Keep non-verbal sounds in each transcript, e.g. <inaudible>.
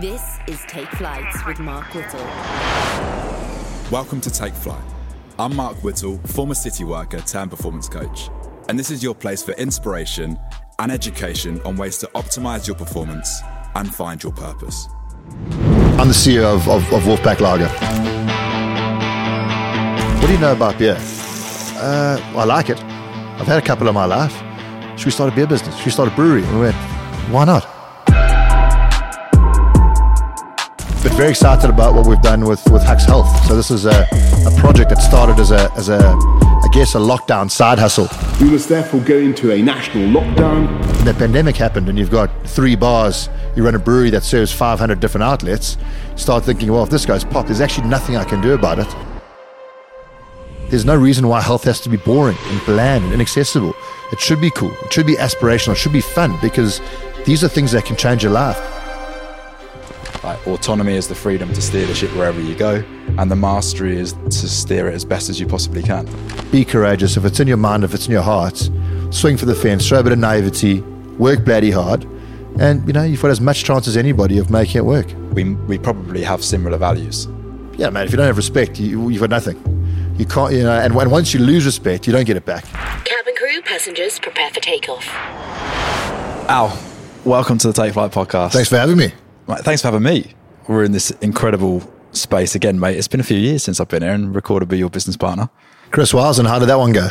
This is Take Flights with Mark Whittle. Welcome to Take Flight. I'm Mark Whittle, former city worker turned performance coach, and this is your place for inspiration and education on ways to optimize your performance and find your purpose. I'm the CEO of, of, of Wolfpack Lager. What do you know about beer? Uh, I like it. I've had a couple in my life. Should we start a beer business? Should we start a brewery? And we went, why not? But very excited about what we've done with, with Hux Health. So this is a, a project that started as a, as a, I guess, a lockdown side hustle. We must therefore go into a national lockdown. When the pandemic happened and you've got three bars, you run a brewery that serves 500 different outlets, start thinking, well, if this goes pop, there's actually nothing I can do about it. There's no reason why health has to be boring and bland and inaccessible. It should be cool. It should be aspirational. It should be fun because these are things that can change your life. Like autonomy is the freedom to steer the ship wherever you go, and the mastery is to steer it as best as you possibly can. Be courageous. If it's in your mind, if it's in your heart, swing for the fence, show a bit of naivety, work bloody hard, and you know you've got as much chance as anybody of making it work. We, we probably have similar values. Yeah, man. If you don't have respect, you, you've got nothing. You can't, you know. And when, once you lose respect, you don't get it back. Cabin crew, passengers, prepare for takeoff. Ow. welcome to the Take Flight podcast. Thanks for having me. Mate, thanks for having me. We're in this incredible space again, mate. It's been a few years since I've been here and recorded be your business partner. Chris Wilson, how did that one go?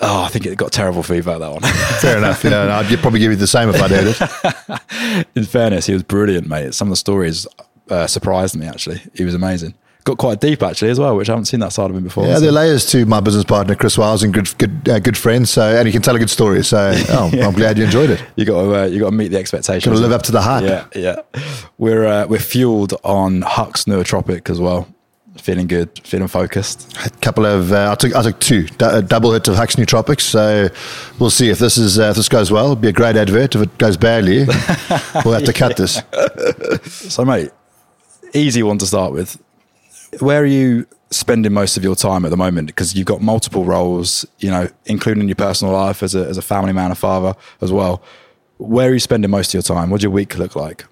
Oh, I think it got terrible feedback that one. <laughs> Fair enough. You know, I'd probably give you the same if I'd heard it. <laughs> In fairness, he was brilliant, mate. Some of the stories uh, surprised me. Actually, he was amazing. Got quite deep actually as well, which I haven't seen that side of him before. Yeah, there are layers to my business partner, Chris Wyles, and good, good, uh, good friends. So, and he can tell a good story. So, <laughs> oh, I'm glad you enjoyed it. You got to uh, you got to meet the expectations. Got to live up to the hype. Yeah, yeah. We're uh, we're fueled on Hux Nootropic as well. Feeling good, feeling focused. A couple of, uh, I took, I took two, d- a double hit of Hux Nootropics. So, we'll see if this is, uh, if this goes well. It'll be a great advert. If it goes badly, <laughs> we'll have to cut this. <laughs> So, mate, easy one to start with. Where are you spending most of your time at the moment? Because you've got multiple roles, you know, including your personal life as a as a family man, a father as well. Where are you spending most of your time? What does your week look like?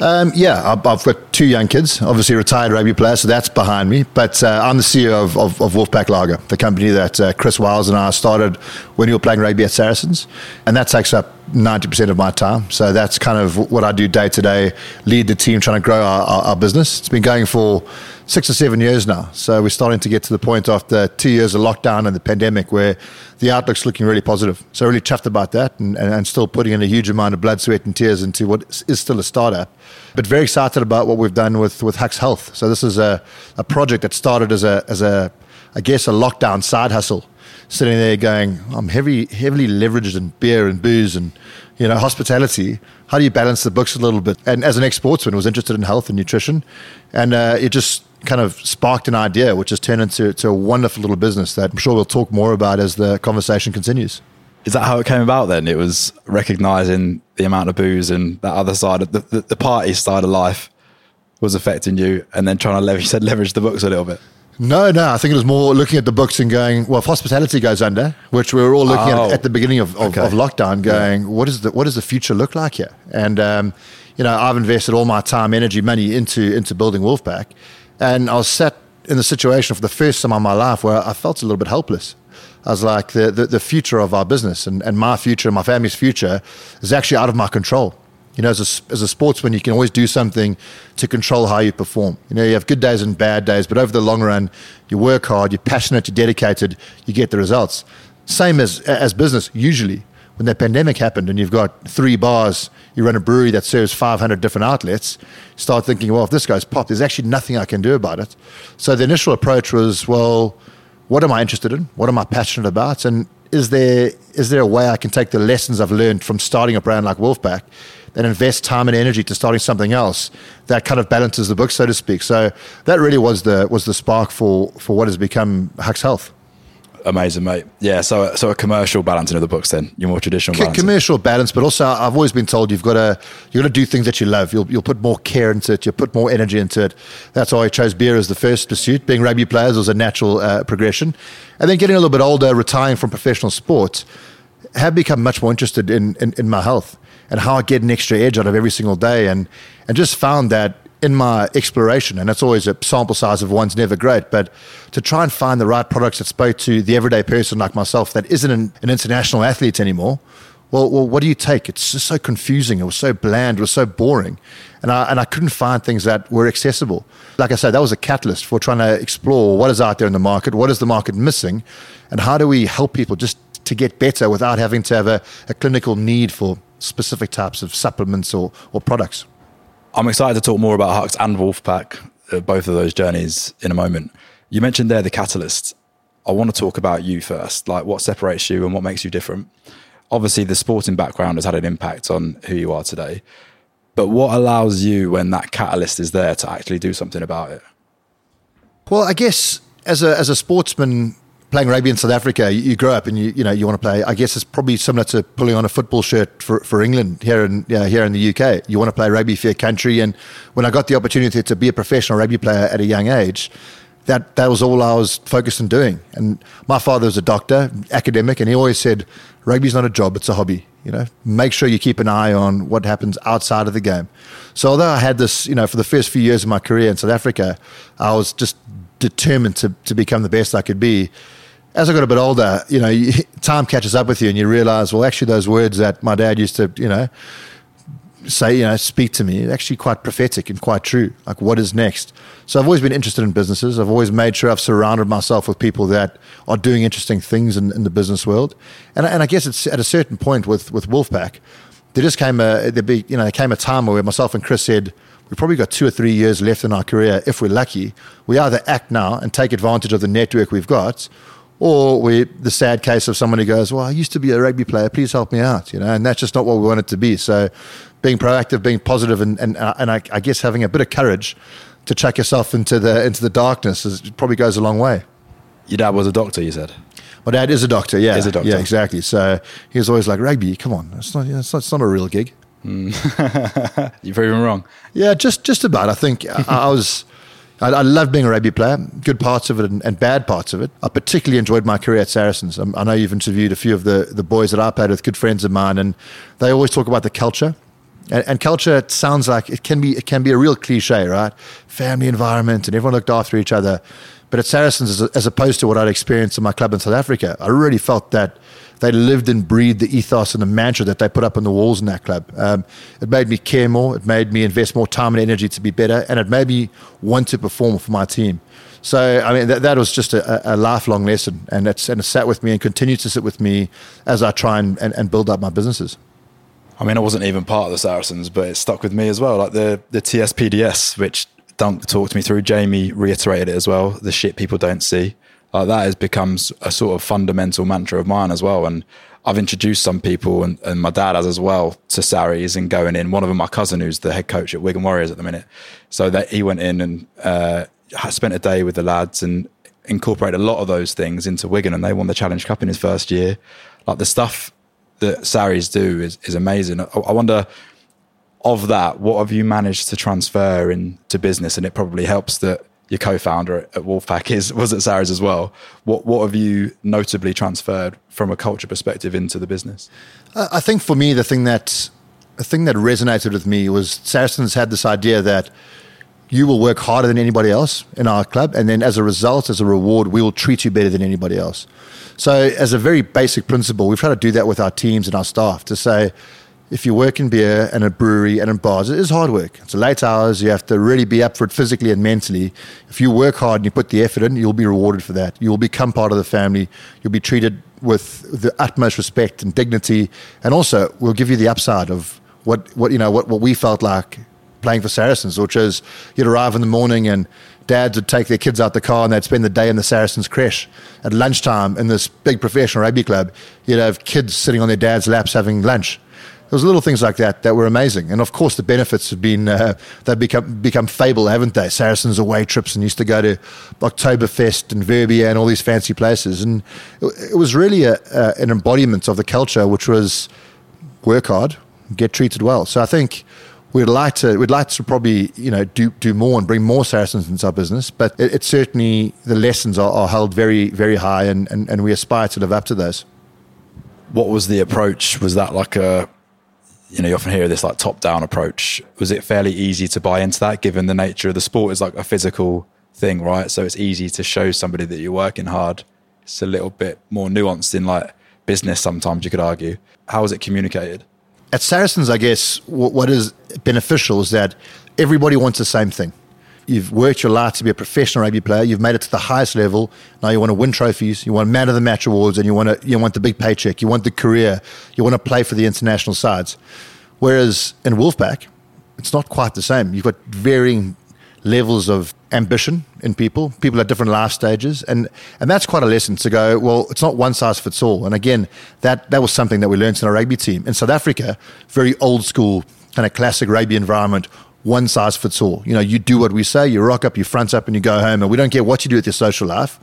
Um, yeah, I've, I've got two young kids, obviously retired rugby player, so that's behind me. But uh, I'm the CEO of, of, of Wolfpack Lager, the company that uh, Chris Wyles and I started when we were playing rugby at Saracens. And that takes up 90% of my time. So that's kind of what I do day to day, lead the team, trying to grow our, our, our business. It's been going for six or seven years now. So we're starting to get to the point after two years of lockdown and the pandemic where the outlook's looking really positive. So really chuffed about that and, and, and still putting in a huge amount of blood, sweat and tears into what is still a startup. But very excited about what we've done with, with Hux Health. So this is a, a project that started as a, as a, I guess, a lockdown side hustle. Sitting there going, I'm heavy, heavily leveraged in beer and booze and, you know, hospitality. How do you balance the books a little bit? And as an ex-sportsman, was interested in health and nutrition. And uh, it just kind of sparked an idea, which has turned into to a wonderful little business that I'm sure we'll talk more about as the conversation continues. Is that how it came about then? It was recognizing the amount of booze and that other side of the, the, the party side of life was affecting you and then trying to leverage, <laughs> said leverage the books a little bit. No, no. I think it was more looking at the books and going, well, if hospitality goes under, which we were all looking Oh. at at the beginning of, of, Okay. of lockdown, going, what is the what does the future look like here? And um, you know, I've invested all my time, energy, money into into building Wolfpack, and I was sat in the situation for the first time in my life where I felt a little bit helpless. I was like, the the, the future of our business and, and my future, and my family's future, is actually out of my control. You know, as a, as a sportsman, you can always do something to control how you perform. You know, you have good days and bad days, but over the long run, you work hard, you're passionate, you're dedicated, you get the results. Same as as business. Usually, when the pandemic happened and you've got three bars, you run a brewery that serves 500 different outlets, start thinking, well, if this goes pop, there's actually nothing I can do about it. So the initial approach was, well, what am I interested in? What am I passionate about? And is there is there a way I can take the lessons I've learned from starting a brand like Wolfpack and invest time and energy to starting something else that kind of balances the book, so to speak? So that really was the was the spark for for what has become Hux Health. Amazing, mate. Yeah, so so a commercial balancing of the books then, your more traditional C- commercial balance, but also I've always been told you've got to you got to do things that you love. You'll you'll put more care into it. You'll put more energy into it. That's why I chose beer as the first pursuit. Being rugby players was a natural uh, progression, and then getting a little bit older, retiring from professional sports, have become much more interested in, in in my health and how I get an extra edge out of every single day, and and just found that in my exploration, and it's always a sample size of one's never great, but to try and find the right products that spoke to the everyday person like myself that isn't an, an international athlete anymore. Well, well, what do you take? It's just so confusing. It was so bland. It was so boring, and I and I couldn't find things that were accessible. Like I said, that was a catalyst for trying to explore what is out there in the market, what is the market missing, and how do we help people just to get better without having to have a, a clinical need for specific types of supplements or, or products. I'm excited to talk more about Hux and Wolfpack, uh, both of those journeys in a moment. You mentioned there the catalyst. I want to talk about you first, like what separates you and what makes you different. Obviously, the sporting background has had an impact on who you are today. But what allows you, when that catalyst is there, to actually do something about it? Well, I guess as a as a sportsman, playing rugby in South Africa, you, you, grow up and you you know you want to play. I guess it's probably similar to pulling on a football shirt for, for England here in yeah, here in the UK. You want to play rugby for your country. And when I got the opportunity to be a professional rugby player at a young age, that that was all I was focused on doing. And my father was a doctor, academic, and he always said, "Rugby's not a job; it's a hobby." You know, make sure you keep an eye on what happens outside of the game. So although I had this, you know, for the first few years of my career in South Africa, I was just determined to to become the best I could be as I got a bit older, you know, <laughs> time catches up with you and you realize, well, actually, those words that my dad used to, you know, say, you know, speak to me, actually quite prophetic and quite true. Like, what is next? So I've always been interested in businesses. I've always made sure I've surrounded myself with people that are doing interesting things in, in the business world. And, and I guess it's at a certain point with, with Wolfpack, there just came a, there be, you know, there came a time where myself and Chris said, we've probably got two or three years left in our career if we're lucky. We either act now and take advantage of the network we've got, or we the sad case of someone who goes, "Well, I used to be a rugby player. Please help me out," you know, and that's just not what we want it to be. So, being proactive, being positive, and and and I, I guess having a bit of courage to chuck yourself into the into the darkness is, probably goes a long way. Your dad was a doctor, you said. My dad is a doctor. Yeah, is a doctor. Yeah, exactly. So he was always like, "Rugby, come on, it's not, it's not, it's not a real gig." <laughs> Mm. You're proven wrong. Yeah, just just about. I think I, I was. I, I love being a rugby player, good parts of it and, and, bad parts of it. I particularly enjoyed my career at Saracens. Um, I know you've interviewed a few of the, the boys that I played with, good friends of mine, and they always talk about the culture. And, and culture it sounds like it can be it can be a real cliche, right? Family environment and everyone looked after each other. But at Saracens, as, as opposed to what I'd experienced in my club in South Africa, I really felt that they lived and breathed the ethos and the mantra that they put up on the walls in that club. Um, it made me care more. It made me invest more time and energy to be better, and it made me want to perform for my team. So, I mean, that, that was just a, a, lifelong lesson, and it's and it sat with me and continues to sit with me as I try and, and, and build up my businesses. I mean, I wasn't even part of the Saracens, but it stuck with me as well. Like the the TSPDS, which Dunk talked me through. Jamie reiterated it as well. The shit people don't see like that has become a sort of fundamental mantra of mine as well. And I've introduced some people, and, and my dad has as well, to Sarries and going in. One of them, my cousin, who's the head coach at Wigan Warriors at the minute. So that he went in and uh, spent a day with the lads and incorporated a lot of those things into Wigan, and they won the Challenge Cup in his first year. Like the stuff that Sarries do is, is amazing. I, I wonder of that, what have you managed to transfer into business? And it probably helps that your co-founder at, Wolfpack is was at Sarries as well. What what have you notably transferred from a culture perspective into the business? I think for me, the thing that the thing that resonated with me was Saracens had this idea that you will work harder than anybody else in our club, and then as a result, as a reward, we will treat you better than anybody else. So, as a very basic principle, we've tried to do that with our teams and our staff to say if you work in beer and a brewery and in bars, it is hard work. It's late hours. You have to really be up for it physically and mentally. If you work hard and you put the effort in, you'll be rewarded for that. You will become part of the family. You'll be treated with the utmost respect and dignity. And also, we'll give you the upside of what, what you know, what, what we felt like playing for Saracens, which is you'd arrive in the morning and dads would take their kids out the car and they'd spend the day in the Saracens creche. At lunchtime in this big professional rugby club, you'd have kids sitting on their dad's laps having lunch there was little things like that that were amazing. And of course, the benefits have been, uh, they've become, become fable, haven't they? Saracens away trips and used to go to Oktoberfest and Verbier and all these fancy places. And it, it was really a, uh, an embodiment of the culture, which was work hard, get treated well. So I think we'd like to we'd like to probably you know do do more and bring more Saracens into our business. But it, it certainly the lessons are, are, held very very high, and, and and we aspire to live up to those. What was the approach? Was that like a you know, you often hear this like top down approach. Was it fairly easy to buy into that given the nature of the sport is like a physical thing, right? So it's easy to show somebody that you're working hard. It's a little bit more nuanced in like business sometimes, you could argue. How was it communicated? At Saracens, I guess what is beneficial is that everybody wants the same thing. You've worked your life to be a professional rugby player. You've made it to the highest level. Now you want to win trophies. You want man of the match awards, and you want to you want the big paycheck. You want the career. You want to play for the international sides. Whereas in Wolfpack, it's not quite the same. You've got varying levels of ambition in people, people at different life stages, and and that's quite a lesson to go. Well, it's not one size fits all. And again, that that was something that we learned in our rugby team in South Africa. Very old school kind of classic rugby environment one size fits all. You know, you do what we say, you rock up, you front up, and you go home, and we don't care what you do with your social life,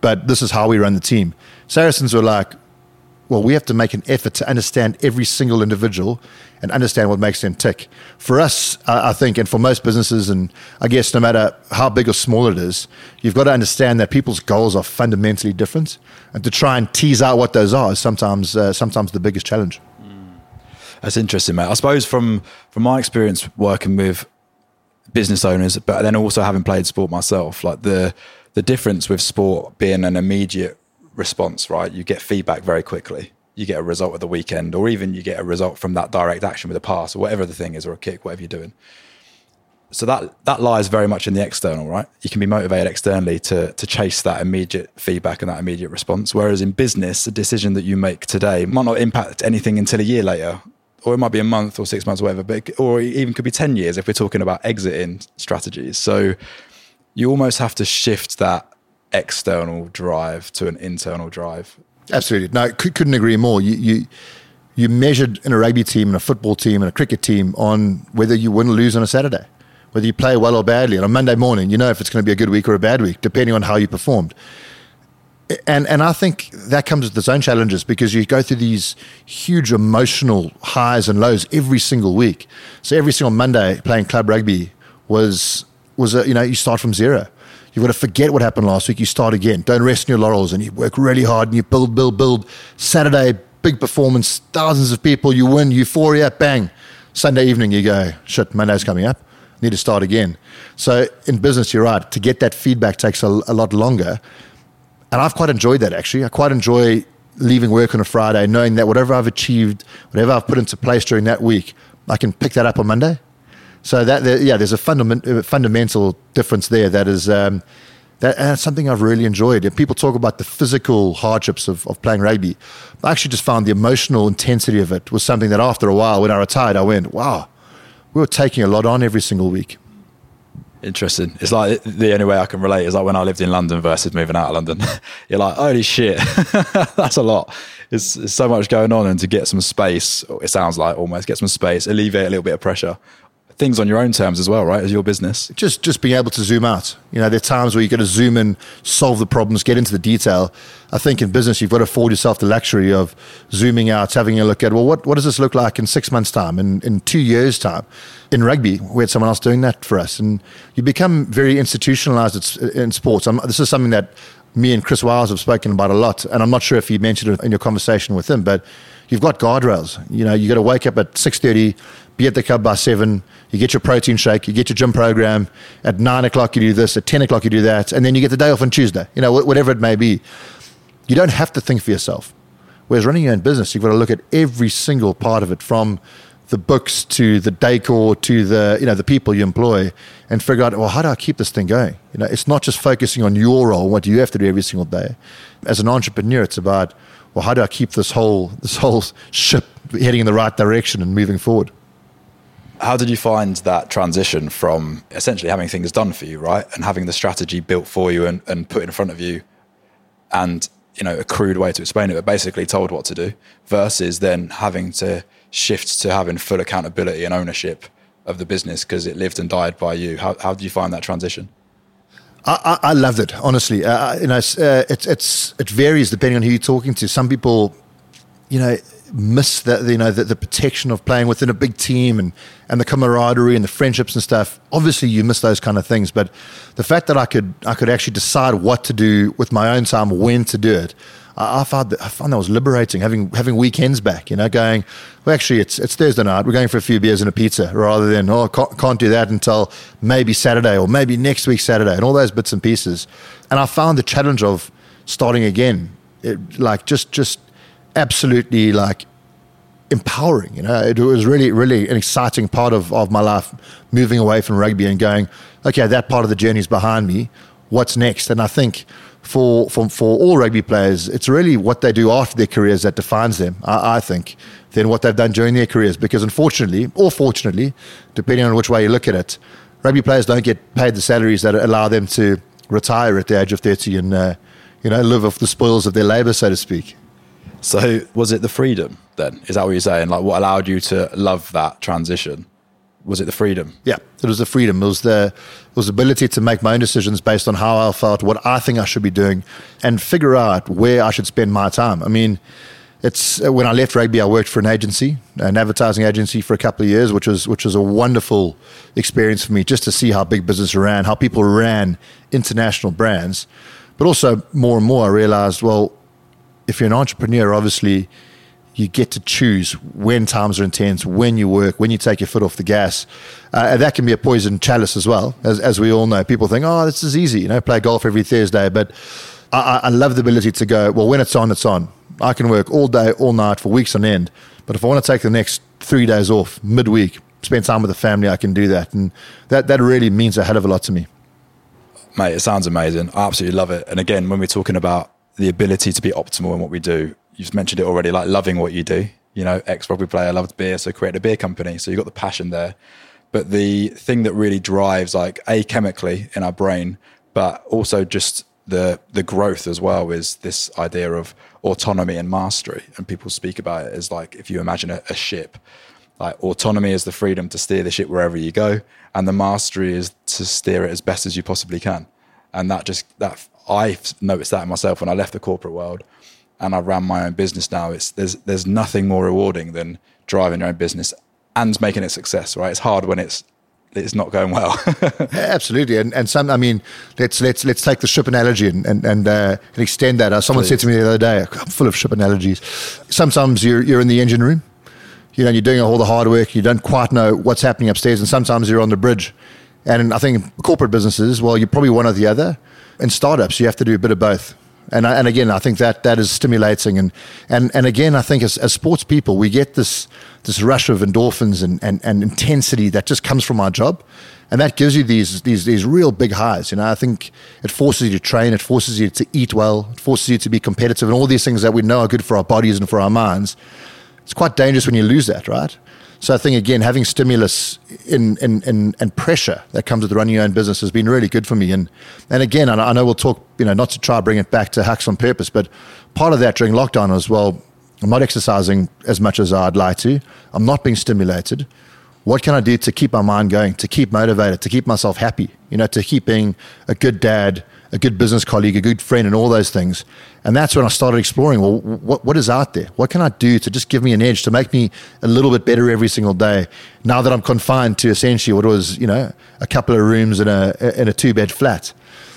but this is how we run the team. Saracens were like, well, we have to make an effort to understand every single individual and understand what makes them tick. For us, I think, and for most businesses, and I guess no matter how big or small it is, you've got to understand that people's goals are fundamentally different, and to try and tease out what those are is sometimes uh, sometimes the biggest challenge. That's interesting, mate. I suppose from from my experience working with business owners, but then also having played sport myself, like the the difference with sport being an immediate response, right? You get feedback very quickly. You get a result at the weekend, or even you get a result from that direct action with a pass, or whatever the thing is, or a kick, whatever you're doing. So that that lies very much in the external, right? You can be motivated externally to to chase that immediate feedback and that immediate response. Whereas in business, a decision that you make today might not impact anything until a year later or it might be a month or six months or whatever, but or even could be 10 years if we're talking about exiting strategies. So you almost have to shift that external drive to an internal drive. Absolutely. No, couldn't agree more. You, you, you measured in a rugby team and a football team and a cricket team on whether you win or lose on a Saturday, whether you play well or badly. And On Monday morning, you know if it's going to be a good week or a bad week, depending on how you performed and and I think that comes with its own challenges because you go through these huge emotional highs and lows every single week. So every single Monday playing club rugby was was a, you know you start from zero. You've got to forget what happened last week. You start again. Don't rest in your laurels, and you work really hard and you build, build, build. Saturday, big performance, thousands of people. You win, euphoria, bang. Sunday evening, you go shit. Monday's coming up. Need to start again. So in business, you're right. To get that feedback takes a, a lot longer and I've quite enjoyed that actually. I quite enjoy leaving work on a Friday, knowing that whatever I've achieved, whatever I've put into place during that week, I can pick that up on Monday. So that yeah, there's a fundament, fundamental difference there. That is um, that, that's something I've really enjoyed. And people talk about the physical hardships of, of playing rugby. I actually just found the emotional intensity of it was something that after a while, when I retired, I went, wow, we were taking a lot on every single week. Interesting. It's like the only way I can relate is like when I lived in London versus moving out of London. <laughs> You're like, holy shit, <laughs> that's a lot. It's, it's, so much going on, and to get some space, it sounds like almost get some space, alleviate a little bit of pressure things on your own terms as well, right? As your business. Just just being able to zoom out. You know, there are times where you got to zoom in, solve the problems, get into the detail. I think in business you've got to afford yourself the luxury of zooming out, having a look at well, what, what does this look like in six months' time, in, in two years' time? In rugby, we had someone else doing that for us, and you become very institutionalized in sports. I'm, this is something that me and Chris Wyles have spoken about a lot, and I'm not sure if you mentioned it in your conversation with him, but you've got guardrails. You know, you got to wake up at six thirty, be at the club by seven. You get your protein shake, you get your gym program. At nine o'clock, you do this. At ten o'clock, you do that, and then you get the day off on Tuesday. You know, whatever it may be. You don't have to think for yourself. Whereas running your own business, you've got to look at every single part of it, from the books to the decor to the you know the people you employ, and figure out well how do I keep this thing going? You know, it's not just focusing on your role, what do you have to do every single day. As an entrepreneur, it's about well how do I keep this whole this whole ship heading in the right direction and moving forward. How did you find that transition from essentially having things done for you, right, and having the strategy built for you and, and put in front of you, and you know a crude way to explain it, but basically told what to do, versus then having to shift to having full accountability and ownership of the business because it lived and died by you. How how did you find that transition? I, I, I loved it honestly. Uh, you know, uh, it's it's it varies depending on who you're talking to. Some people, you know miss the you know the, the protection of playing within a big team and and the camaraderie and the friendships and stuff. Obviously, you miss those kind of things, but the fact that I could I could actually decide what to do with my own time, when to do it. I, I found that, I found that was liberating having having weekends back. You know, going well. Actually, it's it's Thursday night. We're going for a few beers and a pizza, rather than oh, can't, can't do that until maybe Saturday or maybe next week Saturday, and all those bits and pieces. And I found the challenge of starting again, it, like just just absolutely like empowering. You know, it was really, really an exciting part of, of my life, moving away from rugby and going, okay, that part of the journey is behind me. What's next? And I think for, for, for all rugby players, it's really what they do after their careers that defines them, I, I think, than what they've done during their careers. Because unfortunately, or fortunately, depending on which way you look at it, rugby players don't get paid the salaries that allow them to retire at the age of 30 and, uh, you know, live off the spoils of their labor, so to speak. So was it the freedom then? Is that what you're saying? Like what allowed you to love that transition? Was it the freedom? Yeah, it was the freedom. It was the it was the ability to make my own decisions based on how I felt, what I think I should be doing, and figure out where I should spend my time. I mean, it's when I left rugby, I worked for an agency, an advertising agency, for a couple of years, which was which was a wonderful experience for me, just to see how big business ran, how people ran international brands, but also more and more I realized, well, if you're an entrepreneur, obviously you get to choose when times are intense, when you work, when you take your foot off the gas. Uh, and that can be a poison chalice as well, as, as we all know. People think, oh, this is easy, you know, play golf every Thursday. But I, I love the ability to go, well, when it's on, it's on. I can work all day, all night for weeks on end. But if I want to take the next three days off midweek, spend time with the family, I can do that. And that, that really means a hell of a lot to me. Mate, it sounds amazing. I absolutely love it. And again, when we're talking about the ability to be optimal in what we do. You've mentioned it already, like loving what you do. You know, ex rugby player loved beer, so create a beer company. So you've got the passion there. But the thing that really drives, like a chemically in our brain, but also just the the growth as well, is this idea of autonomy and mastery. And people speak about it as like if you imagine a, a ship, like autonomy is the freedom to steer the ship wherever you go, and the mastery is to steer it as best as you possibly can. And that just that I noticed that in myself when I left the corporate world and I ran my own business now. It's there's there's nothing more rewarding than driving your own business and making it success. Right? It's hard when it's it's not going well. <laughs> Absolutely, and and some. I mean, let's let's let's take the ship analogy and and and, uh, and extend that. Uh, someone Please. said to me the other day, "I'm full of ship analogies." Sometimes you're you're in the engine room, you know, you're doing all the hard work. You don't quite know what's happening upstairs, and sometimes you're on the bridge. And I think corporate businesses, well, you're probably one or the other in startups, you have to do a bit of both. And, and again, I think that that is stimulating. And, and, and again, I think as, as sports people, we get this, this rush of endorphins and, and, and intensity that just comes from our job. And that gives you these, these, these real big highs. You know, I think it forces you to train, it forces you to eat well, it forces you to be competitive, and all these things that we know are good for our bodies and for our minds. It's quite dangerous when you lose that, right? So I think again, having stimulus in, in, in, and pressure that comes with running your own business has been really good for me. And and again, I know we'll talk, you know, not to try bring it back to Hux on purpose, but part of that during lockdown as well. I'm not exercising as much as I'd like to. I'm not being stimulated. What can I do to keep my mind going, to keep motivated, to keep myself happy? You know, to keep being a good dad, a good business colleague, a good friend, and all those things. And that's when I started exploring well, what, what is out there? What can I do to just give me an edge, to make me a little bit better every single day? Now that I'm confined to essentially what was, you know, a couple of rooms in a, in a two bed flat.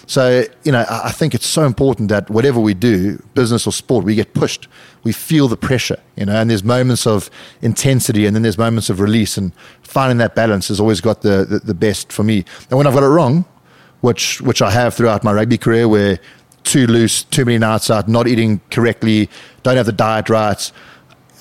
So, you know, I think it's so important that whatever we do, business or sport, we get pushed. We feel the pressure, you know, and there's moments of intensity and then there's moments of release. And finding that balance has always got the, the, the best for me. And when I've got it wrong, which which I have throughout my rugby career, where too loose, too many nights out, not eating correctly, don't have the diet right.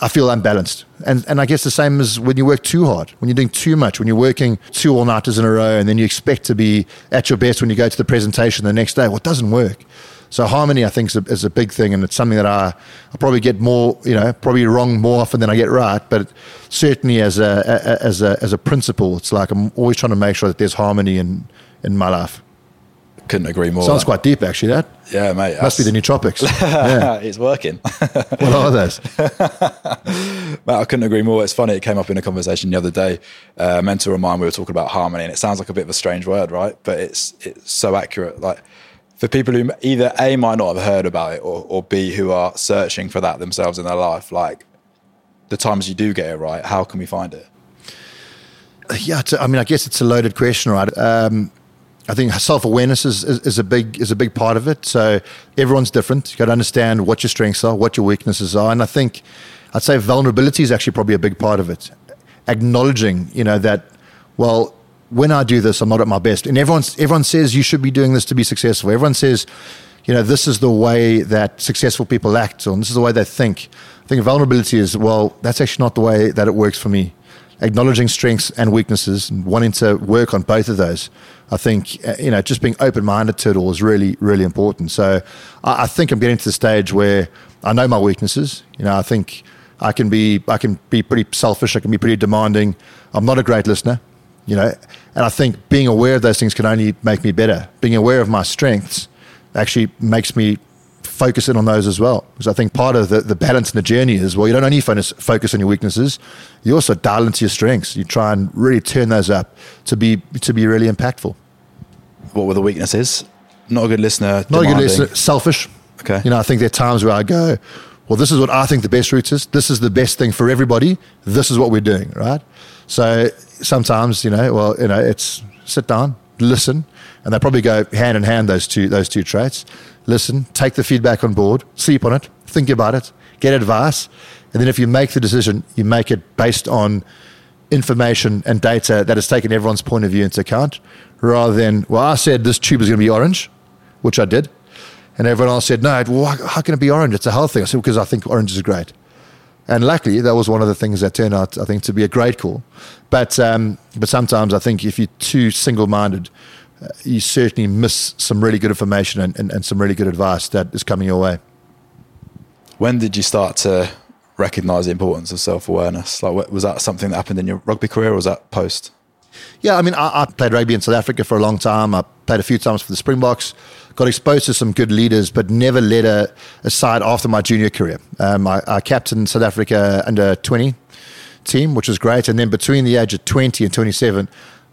I feel unbalanced. And, and I guess the same as when you work too hard, when you're doing too much, when you're working two all nighters in a row, and then you expect to be at your best when you go to the presentation the next day. Well, it doesn't work. So harmony, I think, is a, is a big thing, and it's something that I, I probably get more, you know, probably wrong more often than I get right. But certainly, as a, a as a as a principle, it's like I'm always trying to make sure that there's harmony in in my life. Couldn't agree more. Sounds quite deep, actually. That yeah, mate. Must be the nootropics. <laughs> yeah. it's working. <laughs> what are those? <laughs> mate, I couldn't agree more. It's funny. It came up in a conversation the other day. Uh, a mentor of mine, we were talking about harmony, and it sounds like a bit of a strange word, right? But it's it's so accurate. Like for people who either a might not have heard about it, or or b who are searching for that themselves in their life, like the times you do get it right, how can we find it? Yeah, I mean, I guess it's a loaded question, right? Um, I think self awareness is, is, is a big is a big part of it. So everyone's different. You got to understand what your strengths are, what your weaknesses are, and I think I'd say vulnerability is actually probably a big part of it. Acknowledging, you know, that well, when I do this, I'm not at my best, and everyone's everyone says you should be doing this to be successful. Everyone says, you know, this is the way that successful people act, or this is the way they think. I think vulnerability is well, that's actually not the way that it works for me acknowledging strengths and weaknesses and wanting to work on both of those. I think, uh, you know, just being open minded to it all is really, really important. So I, I think I'm getting to the stage where I know my weaknesses. You know, I think I can be, I can be pretty selfish. I can be pretty demanding. I'm not a great listener, you know, and I think being aware of those things can only make me better. Being aware of my strengths actually makes me focus in on those as well. Because I think part of the, the balance in the journey is well, you don't only focus, focus on your weaknesses, you also dial into your strengths. You try and really turn those up to be to be really impactful. What were the weaknesses? Not a good listener. Not a good listener, selfish. Okay. You know, I think there are times where I go, well, this is what I think the best route is. This is the best thing for everybody. This is what we're doing, right? So sometimes, you know, well, you know, it's sit down, listen, and they probably go hand in hand those two those two traits. Listen, take the feedback on board, sleep on it, think about it, get advice, and then if you make the decision, you make it based on information and data that has taken everyone's point of view into account, rather than well, I said this tube is going to be orange, which I did, and everyone else said no. Well, how- can it be orange? It's a health thing. I said because I think orange is great. And luckily, that was one of the things that turned out, I think, to be a great call. But um, but sometimes I think if you're too single-minded, uh, you certainly miss some really good information and, and, and some really good advice that is coming your way. When did you start to recognize the importance of self awareness? Like, was that something that happened in your rugby career, or was that post? Yeah, I mean, I, I played rugby in South Africa for a long time. I played a few times for the Springboks. Got exposed to some good leaders, but never led a, a side after my junior career. Um, I, I captained South Africa under 20 team, which was great. And then between the age of 20 and 27,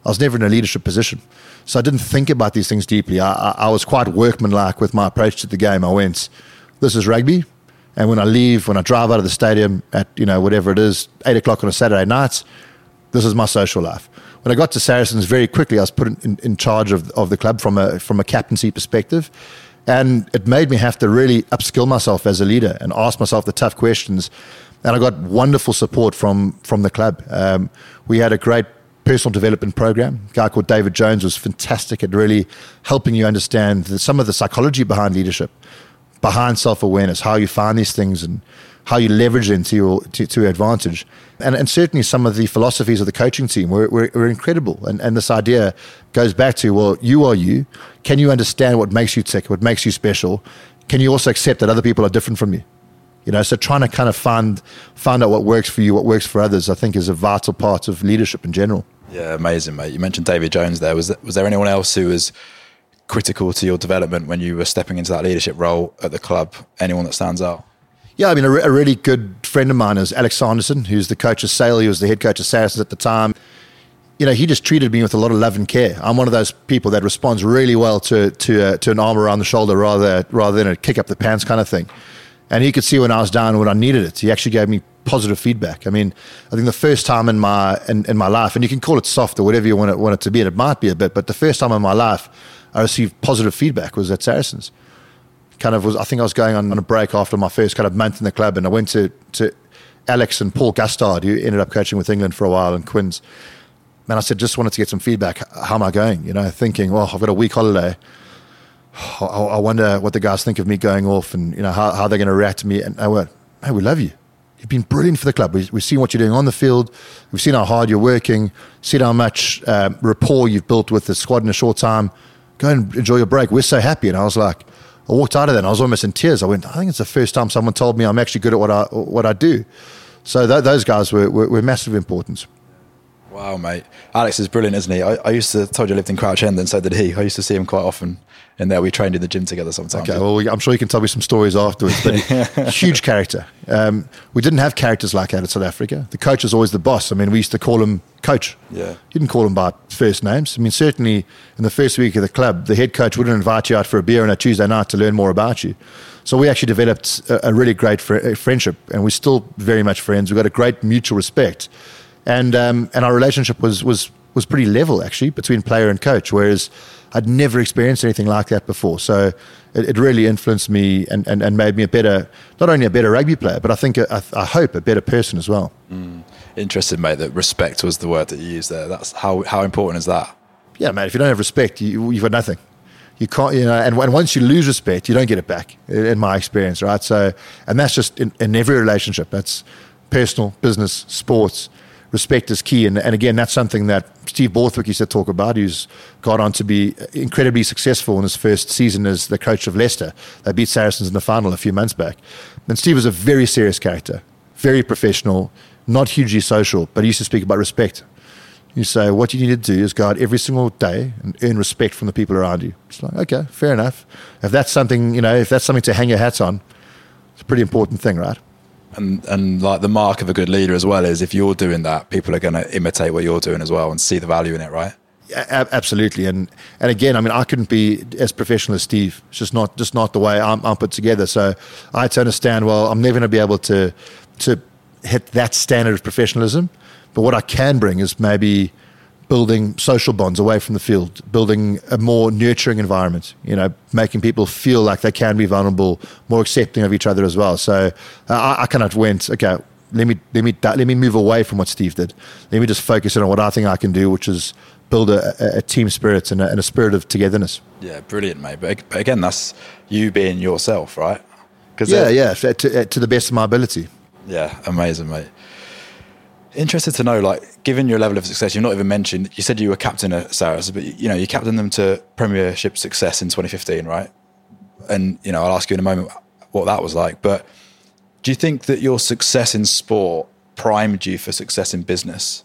I was never in a leadership position. So I didn't think about these things deeply. I, I, I was quite workmanlike with my approach to the game. I went, this is rugby. And when I leave, when I drive out of the stadium at, you know, whatever it is, eight o'clock on a Saturday night, this is my social life. When I got to Saracens, very quickly I was put in, in, charge of, of the club from a from a captaincy perspective, and it made me have to really upskill myself as a leader and ask myself the tough questions. And I got wonderful support from from the club. Um, we had a great personal development program. A guy called David Jones was fantastic at really helping you understand the, some of the psychology behind leadership, behind self awareness, how you find these things and how you leverage them to your to, to your advantage. And, and certainly some of the philosophies of the coaching team were, were, were incredible. And, and this idea goes back to, well, you are you. Can you understand what makes you tick, what makes you special? Can you also accept that other people are different from you? You know, so trying to kind of find find out what works for you, what works for others, I think is a vital part of leadership in general. Yeah, amazing, mate. You mentioned David Jones there. Was there, was there anyone else who was critical to your development when you were stepping into that leadership role at the club? Anyone that stands out? Yeah, I mean, a, re- a really good friend of mine is Alex Sanderson, who's the coach of Sale. He was the head coach of Saracens at the time. You know, he just treated me with a lot of love and care. I'm one of those people that responds really well to to uh, to an arm around the shoulder rather rather than a kick up the pants kind of thing. And he could see when I was down when I needed it. He actually gave me positive feedback. I mean, I think the first time in my in, in my life, and you can call it soft or whatever you want it, want it to be, and it might be a bit, but the first time in my life I received positive feedback was at Saracens kind of was I think I was going on, on a break after my first kind of month in the club and I went to to Alex and Paul Gustard who ended up coaching with England for a while and Quins man I said just wanted to get some feedback. How am I going? You know thinking well I've got a week holiday. I, I wonder what the guys think of me going off and you know how, how they're going to react to me. And I went hey we love you. You've been brilliant for the club. We, we've seen what you're doing on the field. We've seen how hard you're working seen how much um, rapport you've built with the squad in a short time. Go and enjoy your break. We're so happy. And I was like I walked out of that and I was almost in tears. I went, I think it's the first time someone told me I'm actually good at what I what I do. So th- those guys were, were, were massive importance. Wow, mate. Alex is brilliant, isn't he? I, I used to told you I lived in Crouch End, and so did he. I used to see him quite often in there. We trained in the gym together sometimes. Okay, well, I'm sure you can tell me some stories afterwards. But <laughs> huge character. Um, we didn't have characters like that in South Africa. The coach was always the boss. I mean, we used to call him coach. Yeah. You didn't call him by first names. I mean, certainly in the first week of the club, the head coach wouldn't invite you out for a beer on a Tuesday night to learn more about you. So we actually developed a, a really great fr- friendship, and we're still very much friends. We've got a great mutual respect, and um, and our relationship was was was pretty level actually between player and coach. Whereas I'd never experienced anything like that before. So it, it really influenced me and, and, and made me a better, not only a better rugby player, but I think, a, I, I hope, a better person as well. Mm. Interesting, mate, that respect was the word that you used there. That's how, how important is that? Yeah, mate, if you don't have respect, you, you've got nothing. You can't, you know, and, and once you lose respect, you don't get it back, in my experience, right? So, and that's just in, in every relationship. That's personal, business, sports respect is key. And, and again, that's something that Steve Borthwick used to talk about, who's gone on to be incredibly successful in his first season as the coach of Leicester. They beat Saracens in the final a few months back. And Steve was a very serious character, very professional, not hugely social, but he used to speak about respect. You say, what you need to do is go out every single day and earn respect from the people around you. It's like, okay, fair enough. If that's something, you know, if that's something to hang your hat on, it's a pretty important thing, right? And and like the mark of a good leader as well is if you're doing that, people are going to imitate what you're doing as well and see the value in it, right? Yeah, absolutely, and and again, I mean, I couldn't be as professional as Steve. It's just not just not the way I'm, I'm put together. So I had to understand. Well, I'm never going to be able to to hit that standard of professionalism, but what I can bring is maybe building social bonds away from the field, building a more nurturing environment, you know, making people feel like they can be vulnerable, more accepting of each other as well. So uh, I, I kind of went, okay, let me, let, me, let me move away from what Steve did. Let me just focus in on what I think I can do, which is build a, a team spirit and a, and a, spirit of togetherness. Yeah, brilliant, mate. But, but again, that's you being yourself, right? yeah, yeah, to, to the best of my ability. Yeah, amazing, mate interested to know, like, given your level of success, you've not even mentioned. You said you were captain at Saracens, but you know, you captained them to Premiership success in 2015, right? And you know, I'll ask you in a moment what that was like. But do you think that your success in sport primed you for success in business?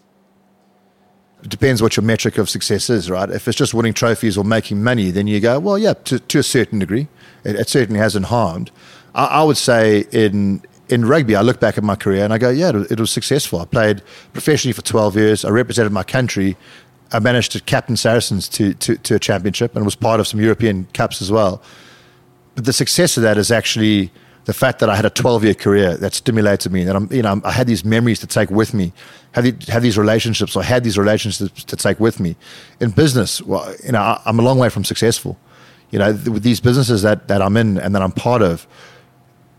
It depends what your metric of success is, right? If it's just winning trophies or making money, then you go, well, yeah, to, to a certain degree, it, it certainly hasn't harmed. I, I would say in in rugby, I look back at my career and I go, yeah, it was successful. I played professionally for 12 years. I represented my country. I managed to captain Saracens to, to, to a championship and was part of some European Cups as well. But the success of that is actually the fact that I had a 12 year career that stimulated me, that I'm, you know, I had these memories to take with me, have, the, have these relationships, or had these relationships to take with me. In business, well, you know, I, I'm a long way from successful. You know, with these businesses that, that I'm in and that I'm part of,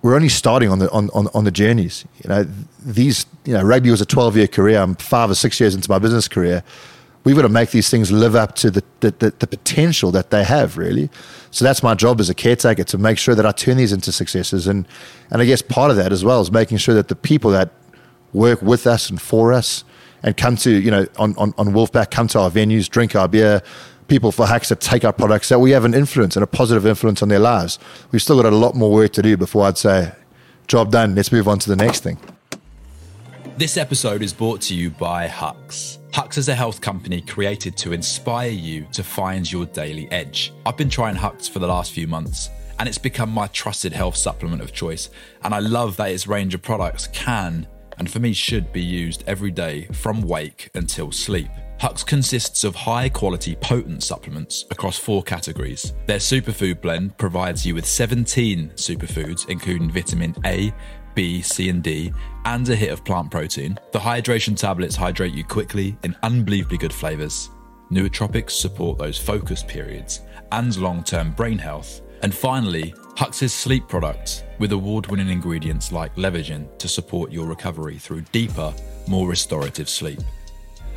we're only starting on the on, on, on the journeys. You know, these you know, rugby was a twelve year career. I'm five or six years into my business career. We've got to make these things live up to the, the, the, the potential that they have, really. So that's my job as a caretaker to make sure that I turn these into successes. And, and I guess part of that as well is making sure that the people that work with us and for us and come to, you know, on, on, on Wolfpack, come to our venues, drink our beer, people for Hux to take our products that we have an influence and a positive influence on their lives. We've still got a lot more work to do before I'd say, job done, let's move on to the next thing. This episode is brought to you by Hux. Hux is a health company created to inspire you to find your daily edge. I've been trying Hux for the last few months and it's become my trusted health supplement of choice. And I love that its range of products can, and for me should be used every day from wake until sleep. Hux consists of high quality potent supplements across four categories. Their superfood blend provides you with 17 superfoods, including vitamin A, B, C, and D, and a hit of plant protein. The hydration tablets hydrate you quickly in unbelievably good flavors. Nootropics support those focus periods and long term brain health. And finally, Hux's sleep products with award winning ingredients like Levagen to support your recovery through deeper, more restorative sleep.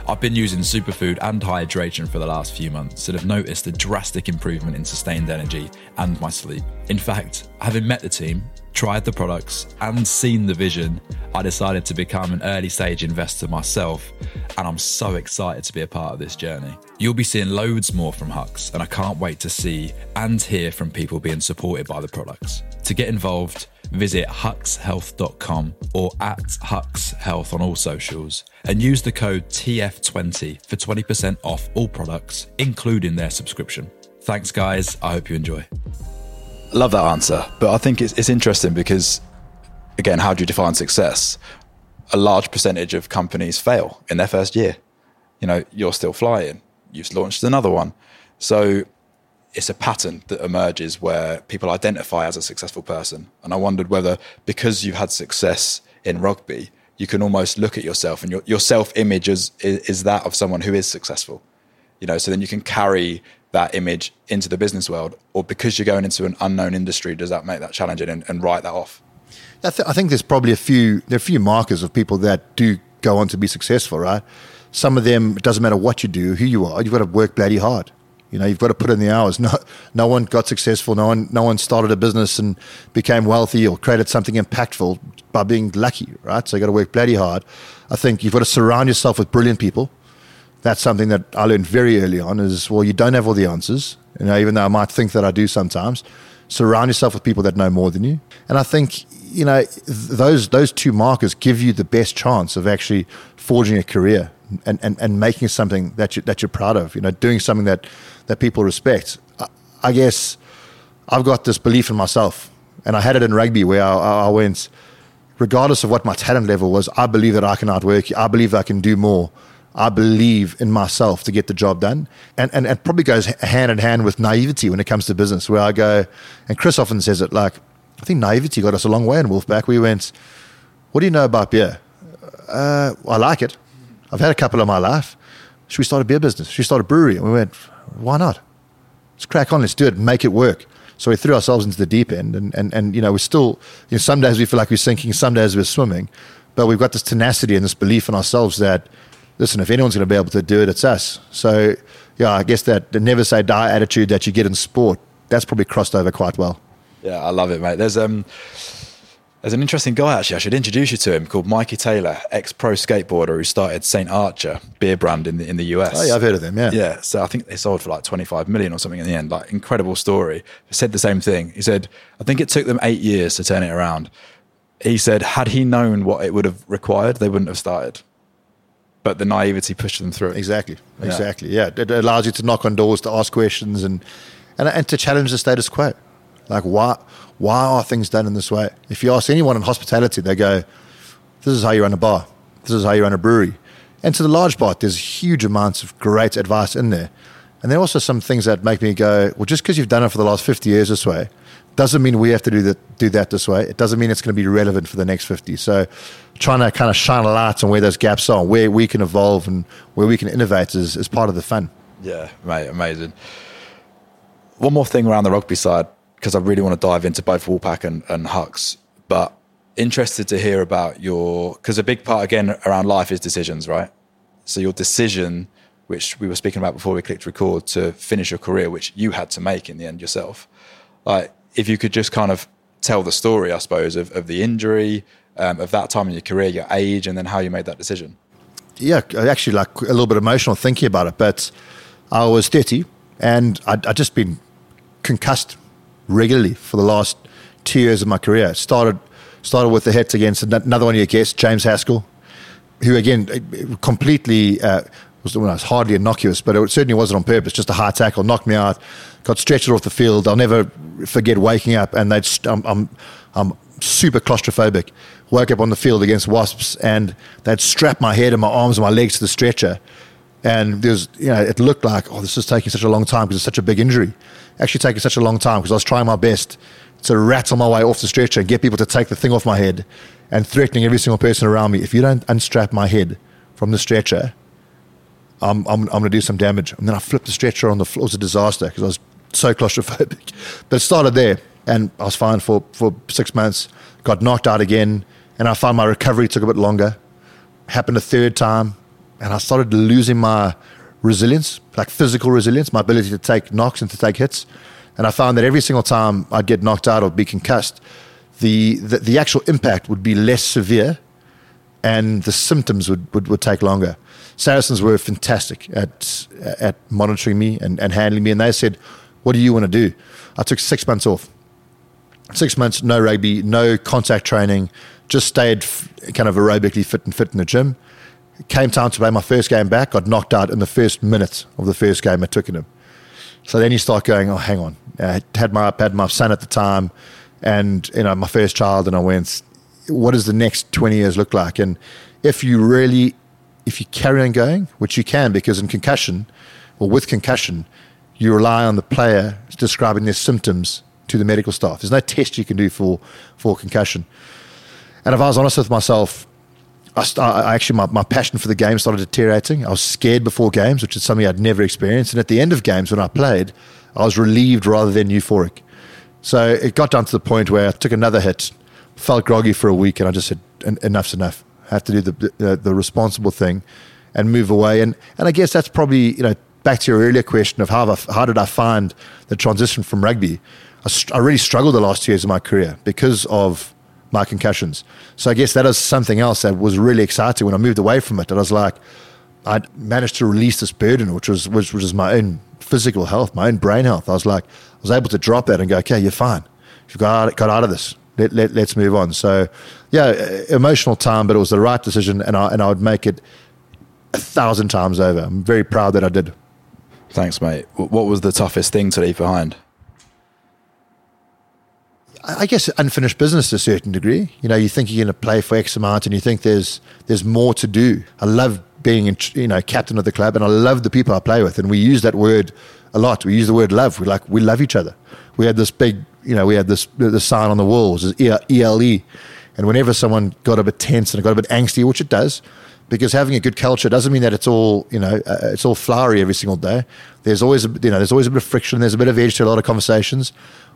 I've been using superfood and hydration for the last few months and have noticed a drastic improvement in sustained energy and my sleep. In fact, having met the team, tried the products, and seen the vision, I decided to become an early stage investor myself, and I'm so excited to be a part of this journey. You'll be seeing loads more from Hux, and I can't wait to see and hear from people being supported by the products. To get involved, visit huxhealth.com or at huxhealth on all socials and use the code TF20 for 20% off all products, including their subscription. Thanks, guys. I hope you enjoy. Love that answer. But I think it's, it's interesting because, again, how do you define success? A large percentage of companies fail in their first year. You know, you're still flying, you've launched another one. So it's a pattern that emerges where people identify as a successful person. And I wondered whether because you've had success in rugby, you can almost look at yourself and your, your self image is, is, that of someone who is successful. You know, so then you can carry that image into the business world, or because you're going into an unknown industry, does that make that challenging and, and write that off? I, th- I think there's probably a few there are a few markers of people that do go on to be successful, right? Some of them, it doesn't matter what you do, who you are, you've got to work bloody hard. You know, you've got to put in the hours. No, no one got successful. No one, no one started a business and became wealthy or created something impactful by being lucky, right? So you got to work bloody hard. I think you've got to surround yourself with brilliant people. That's something that I learned very early on. Is well, you don't have all the answers. You know, even though I might think that I do sometimes. Surround yourself with people that know more than you. And I think you know those those two markers give you the best chance of actually forging a career and, and, and making something that you that you're proud of. You know, doing something that that people respect. I, I guess I've got this belief in myself, and I had it in rugby where I, I went, regardless of what my talent level was, I believe that I can outwork you. I believe I can do more. I believe in myself to get the job done. And, and it probably goes hand in hand with naivety when it comes to business, where I go, and Chris often says it like, I think naivety got us a long way in Wolfpack. We went, What do you know about beer? Uh, I like it. I've had a couple in my life. Should we start a beer business? Should we start a brewery? And we went, why not? Let's crack on. Let's do it. Make it work. So we threw ourselves into the deep end, and and and you know we're still. You know, some days we feel like we're sinking, some days we're swimming, but we've got this tenacity and this belief in ourselves that, listen, if anyone's going to be able to do it, it's us. So yeah, I guess that the never say die attitude that you get in sport, that's probably crossed over quite well. Yeah, I love it, mate. There's um there's an interesting guy actually. I should introduce you to him called Mikey Taylor, ex-pro skateboarder who started Saint Archer beer brand in the in the US. Oh yeah, I've heard of them. Yeah, yeah. So I think they sold for like 25 million or something in the end. Like incredible story. He said the same thing. He said I think it took them eight years to turn it around. He said had he known what it would have required, they wouldn't have started. But the naivety pushed them through. Exactly, exactly. Yeah, yeah. it allows you to knock on doors, to ask questions, and and and to challenge the status quo. Like why why are things done in this way? If you ask anyone in hospitality, they go, This is how you run a bar. This is how you run a brewery. And to the large part, there's huge amounts of great advice in there. And there are also some things that make me go, Well, just because you've done it for the last 50 years this way, doesn't mean we have to do that, do that this way. It doesn't mean it's going to be relevant for the next 50. So trying to kind of shine a light on where those gaps are, where we can evolve and where we can innovate is, is part of the fun. Yeah, mate, amazing. One more thing around the rugby side because I really want to dive into both Wolfpack and, and Hux. But interested to hear about your because a big part again around life is decisions, right? So your decision, which we were speaking about before we clicked record, to finish your career, which you had to make in the end yourself. Like if you could just kind of tell the story, I suppose, of, of the injury, um, of that time in your career, your age, and then how you made that decision. Yeah, actually, like a little bit emotional thinking about it. But I was 30 and I'd, I'd just been concussed regularly for the last two years of my career. Started started with the hits against another one of your guests, James Haskell, who again completely uh, was, well, was hardly innocuous, but it certainly wasn't on purpose. Just a high tackle knocked me out, got stretched off the field. I'll never forget waking up and they'd I'm, I'm, I'm super claustrophobic. Woke up on the field against Wasps and they'd strap my head and my arms and my legs to the stretcher. And there's, you know, it looked like, oh, this is taking such a long time because it's such a big injury actually taking such a long time because I was trying my best to rattle my way off the stretcher and get people to take the thing off my head and threatening every single person around me. If you don't unstrap my head from the stretcher, I'm, I'm, I'm going to do some damage. And then I flipped the stretcher on the floor. It was a disaster because I was so <laughs> claustrophobic. But it started there and I was fine for, for six months. Got knocked out again and I found my recovery took a bit longer. Happened a third time and I started losing my resilience, like physical resilience, my ability to take knocks and to take hits. And I found that every single time I'd get knocked out or be concussed, the, the, the actual impact would be less severe and the symptoms would, would, would take longer. Saracens were fantastic at, at monitoring me and, and handling me. And they said, What do you want to do? I took six months off. Six months, no rugby, no contact training, just stayed f- kind of aerobically fit and fit in the gym came time to play my first game back, got knocked out in the first minute of the first game at Twickenham. So then you start going, oh, hang on. I had my, had my son at the time and, you know, my first child, and I went, what does the next 20 years look like? And if you really, if you carry on going, which you can, because in concussion, or with concussion, you rely on the player describing their symptoms to the medical staff. There's no test you can do for, for concussion. And if I was honest with myself, I, I actually, my, my passion for the game started deteriorating. I was scared before games, which is something I'd never experienced. And at the end of games, when I played, I was relieved rather than euphoric. So it got down to the point where I took another hit, felt groggy for a week, and I just said, enough's enough. I have to do the, the, the responsible thing and move away. And, and I guess that's probably, you know, back to your earlier question of how, I, how did I find the transition from rugby? I, I really struggled the last two years of my career because of my concussions. So I guess that is something else that was really exciting when I moved away from it. And I was like, I managed to release this burden, which was which, which was my own physical health, my own brain health. I was like, I was able to drop that and go, okay, you're fine. You've got out, got out of this. Let, let, let's move on. So, yeah, emotional time, but it was the right decision, and I and I would make it a thousand times over. I'm very proud that I did. Thanks, mate. What was the toughest thing to leave behind? I guess unfinished business to a certain degree. You know, you think you're going to play for X amount, and you think there's there's more to do. I love being, you know, captain of the club, and I love the people I play with, and we use that word a lot. We use the word love. We like we love each other. We had this big, you know, we had this the sign on the walls is ELE, and whenever someone got a bit tense and got a bit angsty, which it does, because having a good culture doesn't mean that it's all you know uh, it's all flowery every single day. There's always you know there's always a bit of friction. There's a bit of edge to a lot of conversations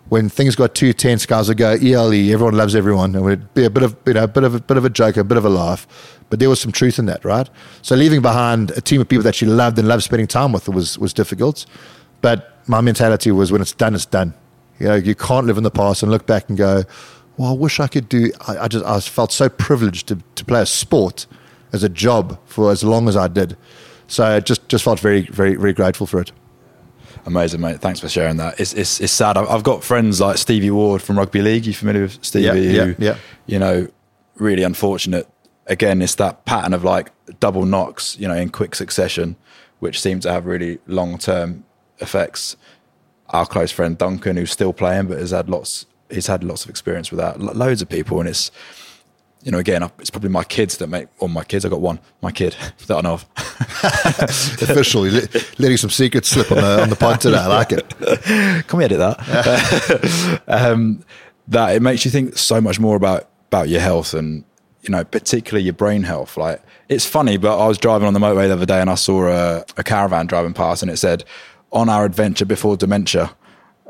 when things got too tense, guys would go ELE. Everyone loves everyone. It would be a bit of you know, a bit of a bit of a joke, a bit of a laugh, but there was some truth in that, right? So leaving behind a team of people that you loved and loved spending time with was was difficult, but my mentality was when it's done, it's done. You know, you can't live in the past and look back and go, well, I wish I could do. I, I just I felt so privileged to to play a sport as a job for as long as I did. So I just just felt very very very grateful for it. Amazing, mate. Thanks for sharing that. It's it's, it's sad. I've got friends like Stevie Ward from Rugby League. You familiar with Stevie? Yeah, yeah, who, yeah. You know, really unfortunate. Again, it's that pattern of like double knocks, you know, in quick succession, which seem to have really long term effects. Our close friend Duncan, who's still playing, but has had lots, he's had lots of experience with that. Loads of people, and it's you know, again, it's probably my kids that make, or my kids, I got one, my kid <laughs> that I know of. <laughs> Officially, letting some secrets slip on the, on the pod today. I like it. Can we edit that? <laughs> um, that it makes you think so much more about, about your health and, you know, particularly your brain health. Like, it's funny, but I was driving on the motorway the other day and I saw a, a caravan driving past and it said, on our adventure before dementia.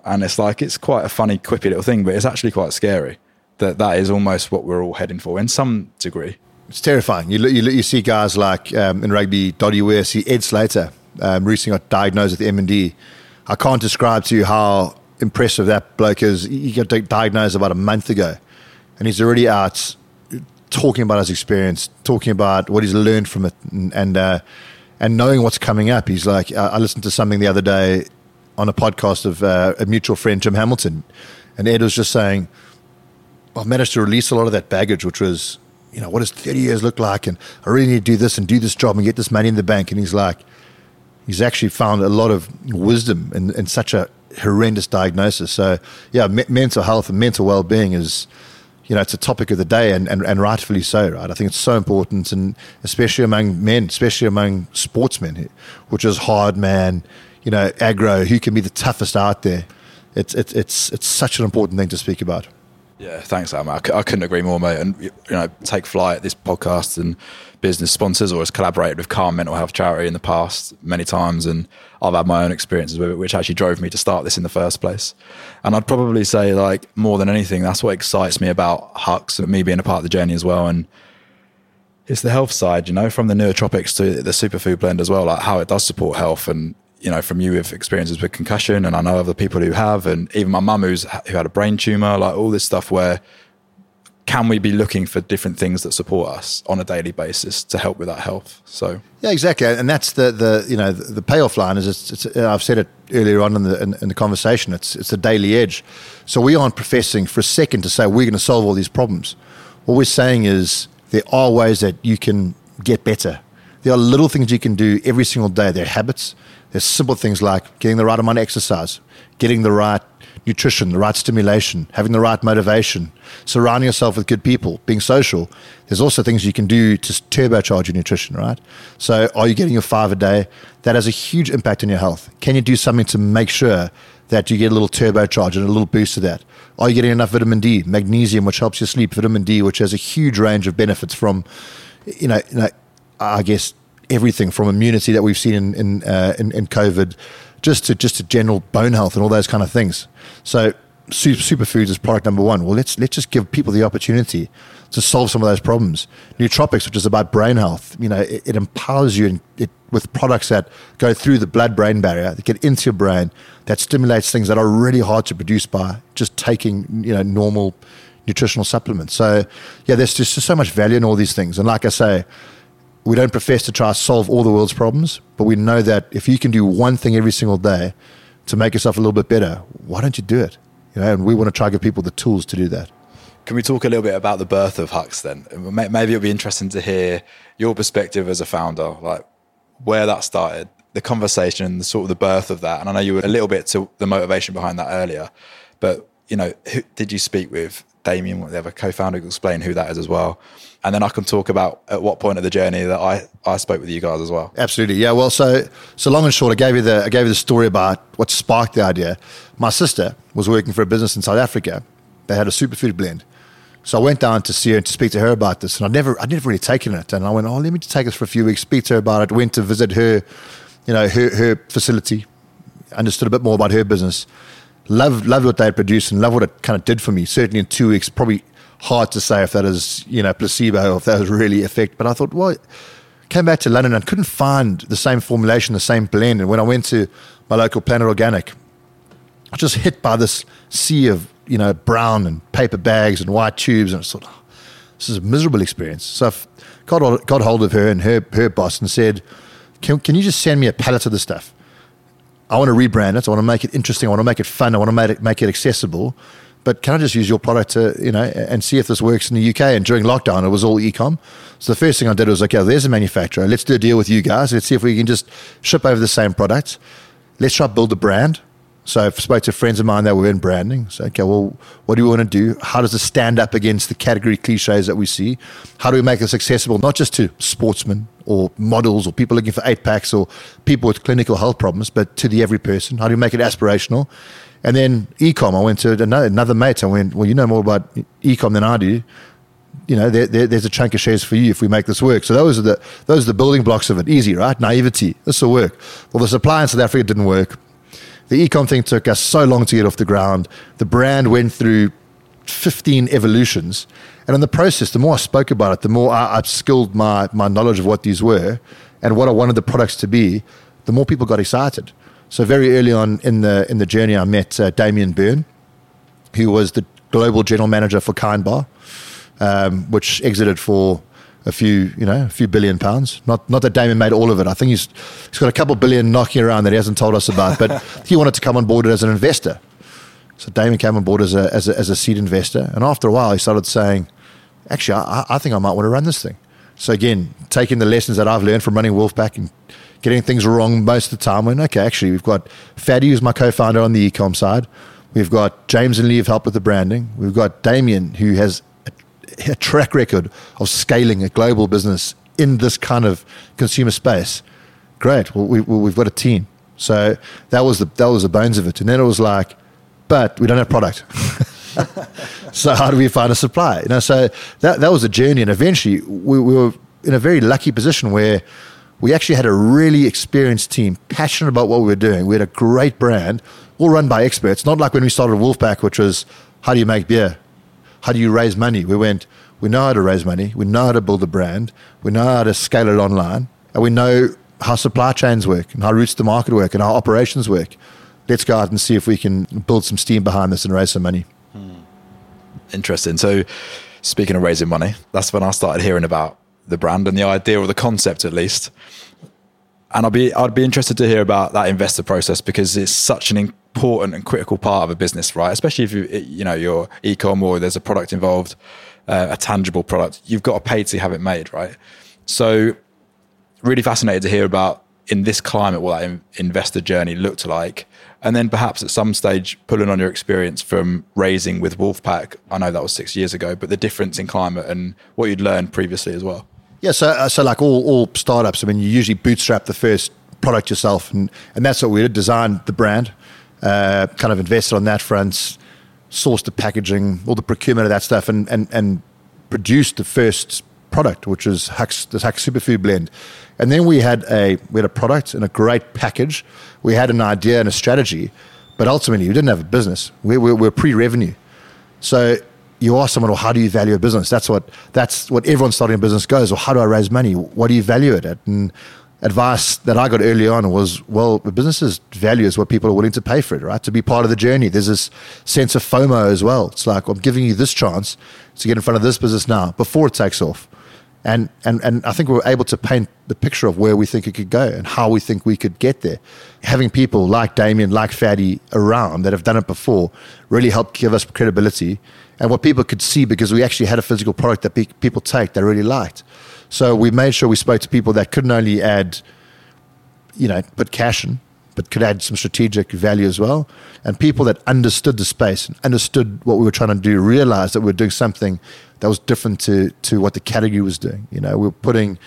And it's like, it's quite a funny, quippy little thing, but it's actually quite scary that that is almost what we're all heading for in some degree. It's terrifying. You you, you see guys like um, in rugby, Doddie Weir, see Ed Slater um, recently got diagnosed with MND. I can't describe to you how impressive that bloke is. He got diagnosed about a month ago, and he's already out talking about his experience, talking about what he's learned from it, and and, uh, and knowing what's coming up. He's like, I listened to something the other day on a podcast of uh, a mutual friend, Jim Hamilton, and Ed was just saying I've managed to release a lot of that baggage, which was, you know, what does 30 years look like? And I really need to do this and do this job and get this money in the bank. And he's like, he's actually found a lot of wisdom in, in such a horrendous diagnosis. So, yeah, me- mental health and mental well being is, you know, it's a topic of the day and, and, and rightfully so, right? I think it's so important, and especially among men, especially among sportsmen, which is hard man, you know, aggro, who can be the toughest out there. It's, it's, it's, it's such an important thing to speak about. Yeah, thanks, Am. I, c- I couldn't agree more, mate. And you know, take flight. This podcast and business sponsors, or has collaborated with Calm Mental Health Charity in the past many times, and I've had my own experiences with it, which actually drove me to start this in the first place. And I'd probably say, like more than anything, that's what excites me about Hux and me being a part of the journey as well. And it's the health side, you know, from the nootropics to the superfood blend as well, like how it does support health and you know, from you with experiences with concussion, and I know other people who have, and even my mum who's who had a brain tumor, like all this stuff. Where can we be looking for different things that support us on a daily basis to help with that health? So yeah, exactly, and that's the the you know the, the payoff line is it's, it's, I've said it earlier on in the in, in the conversation. It's it's a daily edge. So we aren't professing for a second to say we're going to solve all these problems. What we're saying is there are ways that you can get better. There are little things you can do every single day. There are habits there's simple things like getting the right amount of exercise, getting the right nutrition, the right stimulation, having the right motivation, surrounding yourself with good people, being social. There's also things you can do to turbocharge your nutrition, right? So, are you getting your five a day? That has a huge impact on your health. Can you do something to make sure that you get a little turbocharge and a little boost of that? Are you getting enough vitamin D, magnesium, which helps you sleep, vitamin D, which has a huge range of benefits from, you know, you know I guess everything from immunity that we've seen in in, uh, in, in COVID, just to just to general bone health and all those kind of things. So superfoods is product number one. Well, let's let's just give people the opportunity to solve some of those problems. Nootropics, which is about brain health, you know, it, it empowers you in, it, with products that go through the blood-brain barrier, that get into your brain, that stimulates things that are really hard to produce by just taking, you know, normal nutritional supplements. So, yeah, there's just so much value in all these things. And like I say, we don't profess to try to solve all the world's problems, but we know that if you can do one thing every single day to make yourself a little bit better, why don't you do it? You know, and we want to try to give people the tools to do that. Can we talk a little bit about the birth of Hux then? Maybe it'll be interesting to hear your perspective as a founder, like where that started, the conversation, the sort of the birth of that. And I know you were a little bit to the motivation behind that earlier, but you know, who, did you speak with Damien, whatever co-founder, can explain who that is as well? and then I can talk about at what point of the journey that I, I spoke with you guys as well. Absolutely, yeah. Well, so so long and short, I gave you the I gave you the story about what sparked the idea. My sister was working for a business in South Africa. They had a superfood blend. So I went down to see her and to speak to her about this, and I'd never, I'd never really taken it. And I went, oh, let me just take this for a few weeks, speak to her about it. Went to visit her, you know, her, her facility, understood a bit more about her business. Loved, loved what they had produced and loved what it kind of did for me. Certainly in two weeks, probably hard to say if that is, you know, placebo or if that was really effect. But I thought, well, came back to London and couldn't find the same formulation, the same blend. And when I went to my local Planet Organic, I was just hit by this sea of, you know, brown and paper bags and white tubes. And I thought, oh, this is a miserable experience. So I got, got hold of her and her, her boss and said, can, can you just send me a pallet of the stuff? I want to rebrand it. I want to make it interesting. I want to make it fun. I want to make it, make it accessible but can I just use your product to, you know, and see if this works in the UK? And during lockdown, it was all ecom. So the first thing I did was, okay, there's a manufacturer. Let's do a deal with you guys. Let's see if we can just ship over the same products. Let's try build a brand. So I spoke to friends of mine that were in branding. So, okay, well, what do we want to do? How does it stand up against the category cliches that we see? How do we make this accessible, not just to sportsmen or models or people looking for eight packs or people with clinical health problems, but to the every person? How do we make it aspirational? And then ecom, I went to another, another mate. I went, well, you know more about ecom than I do. You know, there, there, there's a chunk of shares for you if we make this work. So those are the those are the building blocks of it. Easy, right? Naivety. This will work. Well, the supply in South Africa didn't work. The ecom thing took us so long to get off the ground. The brand went through 15 evolutions. And in the process, the more I spoke about it, the more I upskilled my, my knowledge of what these were and what I wanted the products to be, the more people got excited. So very early on in the in the journey, I met uh, Damien Byrne, who was the global general manager for Kind Bar, um, which exited for a few, you know, a few billion pounds. Not not that Damien made all of it. I think he's he's got a couple billion knocking around that he hasn't told us about. But <laughs> he wanted to come on board as an investor. So Damien came on board as a, as a as a seed investor, and after a while, he started saying, "Actually, I, I think I might want to run this thing." So again, taking the lessons that I've learned from running Wolfpack and getting things wrong most of the time. When okay, actually, we've got Fadi, who's my co-founder on the ecom side. We've got James and Lee have helped with the branding. We've got Damien, who has a, track record of scaling a global business in this kind of consumer space. Great. Well, we, we've got a team. So that was the that was the bones of it. And then it was like, but we don't have product. <laughs> so how do we find a supply? You know, so that that was a journey, and eventually we, we were in a very lucky position where we actually had a really experienced team, passionate about what we were doing. We had a great brand, all run by experts. Not like when we started Wolfpack, which was how do you make beer? How do you raise money? We went, we know how to raise money, we know how to build a brand, we know how to scale it online, and we know how supply chains work and how routes to market work and how operations work. Let's go out and see if we can build some steam behind this and raise some money. Hmm. Interesting. So, speaking of raising money, that's when I started hearing about the brand and the idea or the concept at least. And I'd be I'd be interested to hear about that investor process because it's such an important and critical part of a business, right? Especially if you you know you're e-com or there's a product involved, uh, a tangible product. You've got to pay to have it made, right? So, really fascinated to hear about in this climate what that in- investor journey looked like. And then perhaps at some stage, pulling on your experience from raising with Wolfpack. I know that was six years ago, but the difference in climate and what you'd learned previously as well. Yeah, so uh, so like all all startups, I mean, you usually bootstrap the first product yourself, and and that's what we did. Designed the brand, uh, kind of invested on that front, sourced the packaging, all the procurement of that stuff, and and and produced the first product, which Hux, the Hux Superfood Blend. And then we had a we had a product and a great package. We had an idea and a strategy, but ultimately we didn't have a business. We were, we were pre-revenue, so you ask someone, well, how do you value a business? That's what that's what everyone starting a business goes. Well, how do I raise money? What do you value it at? And advice that I got early on was, well, the business's value is what people are willing to pay for it, right? To be part of the journey. There's this sense of FOMO as well. It's like I'm giving you this chance to get in front of this business now before it takes off. And, and, and I think we were able to paint the picture of where we think it could go and how we think we could get there. Having people like Damien, like Fadi around that have done it before really helped give us credibility and what people could see because we actually had a physical product that pe- people take they really liked. So we made sure we spoke to people that couldn't only add, you know, put cash in, but could add some strategic value as well. And people that understood the space and understood what we were trying to do, realized that we were doing something that was different to, to what the category was doing. You know, we were putting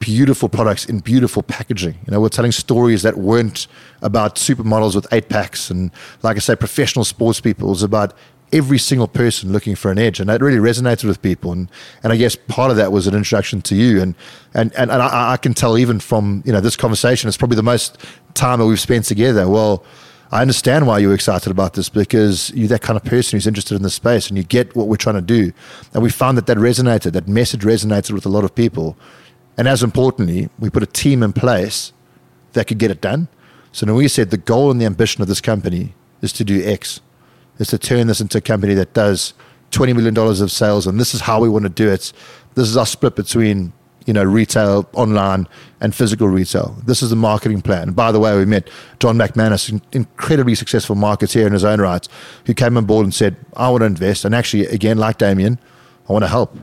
beautiful products in beautiful packaging. You know, we're telling stories that weren't about supermodels with eight packs and, like I say, professional sports people. It was about every single person looking for an edge, and that really resonated with people. And and I guess part of that was an introduction to you, and and and, and I, I, can tell even from you know this conversation, it's probably the most time that we've spent together. Well. I understand why you're excited about this because you're that kind of person who's interested in the space and you get what we're trying to do. And we found that that resonated, that message resonated with a lot of people. And as importantly, we put a team in place that could get it done. So when we said the goal and the ambition of this company is to do X, is to turn this into a company that does $20 million of sales, and this is how we want to do it. This is our split between you know, retail, online, and physical retail. This is the marketing plan. By the way, we met John McManus, an incredibly successful marketeer in his own right, who came on board and said, I want to invest. And actually, again, like Damien, I want to help.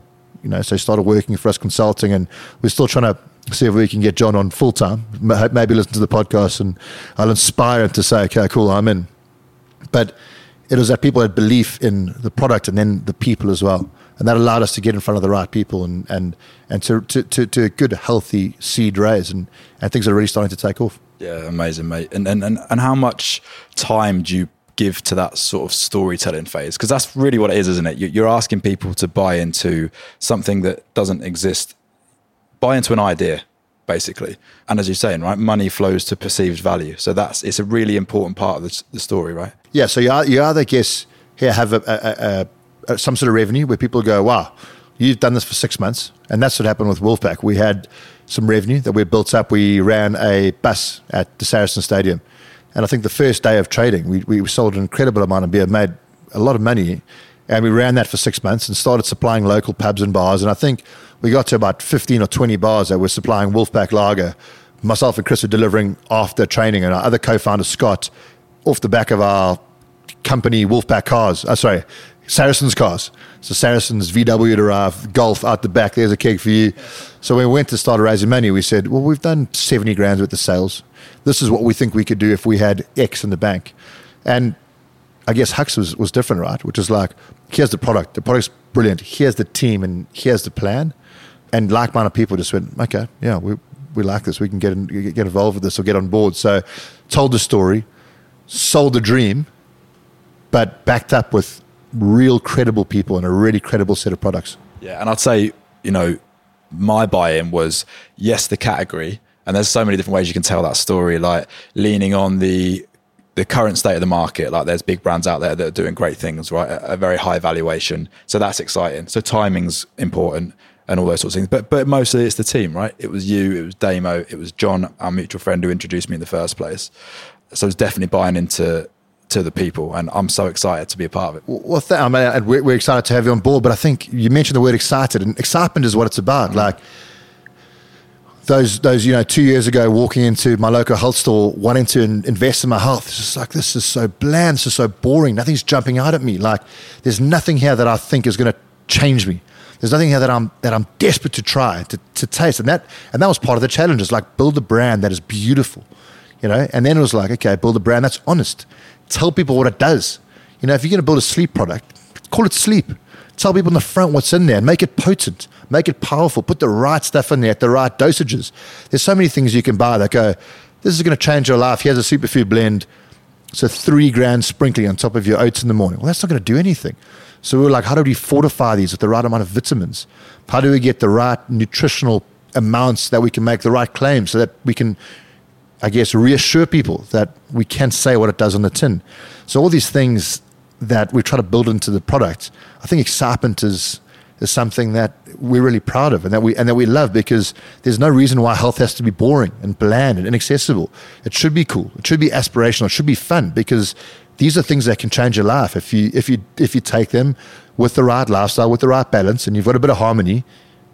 You know, so he started working for us consulting, and we're still trying to see if we can get John on full time. Maybe listen to the podcast, and I'll inspire him to say, okay, cool, I'm in. But it was that people had belief in the product and then the people as well. And that allowed us to get in front of the right people and, and, and to, to, to, to a good, healthy seed raise. And, and things are really starting to take off. Yeah, amazing, mate. And, and, and, and how much time do you give to that sort of storytelling phase? Because that's really what it is, isn't it? You're asking people to buy into something that doesn't exist, buy into an idea basically. And as you're saying, right, money flows to perceived value. So that's it's a really important part of the, the story, right? Yeah. So you, you either guess here have a, a, a, some sort of revenue where people go, wow, you've done this for six months, and that's what happened with Wolfpack. We had some revenue that we built up. We ran a bus at the Saracen Stadium, and I think the first day of trading, we, we sold an incredible amount of beer, made a lot of money, and we ran that for six months and started supplying local pubs and bars. And I think we got to about 15 or 20 bars that were supplying Wolfpack lager. Myself and Chris were delivering after training, and our other co founder, Scott, off the back of our company Wolfpack cars. Uh, sorry, Saracens cars. So Saracens VW derived Golf out the back. There's a keg for you. So when we went to start raising money, we said, well, we've done 70 grand worth of sales. This is what we think we could do if we had X in the bank. And I guess Hux was, was different, right? Which is like, here's the product. The product's brilliant. Here's the team and here's the plan and like-minded people just went, okay, yeah, we we like this. We can get in, get involved with this or get on board. So, told the story, sold the dream, but backed up with real credible people and a really credible set of products. Yeah, and I'd say you know my buy-in was yes, the category, and there's so many different ways you can tell that story, like leaning on the the current state of the market. Like there's big brands out there that are doing great things, right? A, a very high valuation, so that's exciting. So timing's important and all those sorts of things. But but mostly it's the team, right? It was you, it was Damo, it was John, our mutual friend who introduced me in the first place. So it's definitely buying into to the people, and I'm so excited to be a part of it. Well, th- I mean, we're, we're, excited to have you on board, but I think you mentioned the word excited, and excitement is what it's about. Mm-hmm. Like those those you know two years ago walking into my local health store wanting to in, invest in my health it's just like this is so bland this is so boring nothing's jumping out at me like there's nothing here that i think is going to change me There's nothing here that I'm that I'm desperate to try to, to taste. And that and that was part of the challenge. Is like build a brand that is beautiful, you know. And then it was like, okay, build a brand that's honest. Tell people what it does. You know, if you're going to build a sleep product, call it sleep. Tell people in the front what's in there and make it potent, make it powerful. Put the right stuff in there at the right dosages. There's so many things you can buy that go, this is going to change your life. Here's a superfood blend. So three grand sprinkling on top of your oats in the morning. Well, that's not going to do anything. So we were like, how do we fortify these with the right amount of vitamins? How do we get the right nutritional amounts that we can make the right claims so that we can, I guess, reassure people that we can say what it does on the tin? So all these things that we try to build into the product, I think excitement is is something that we're really proud of and that we and that we love because there's no reason why health has to be boring and bland and inaccessible. It should be cool. It should be aspirational. It should be fun because these are things that can change your life if you if you if you take them with the right lifestyle, with the right balance, and you've got a bit of harmony.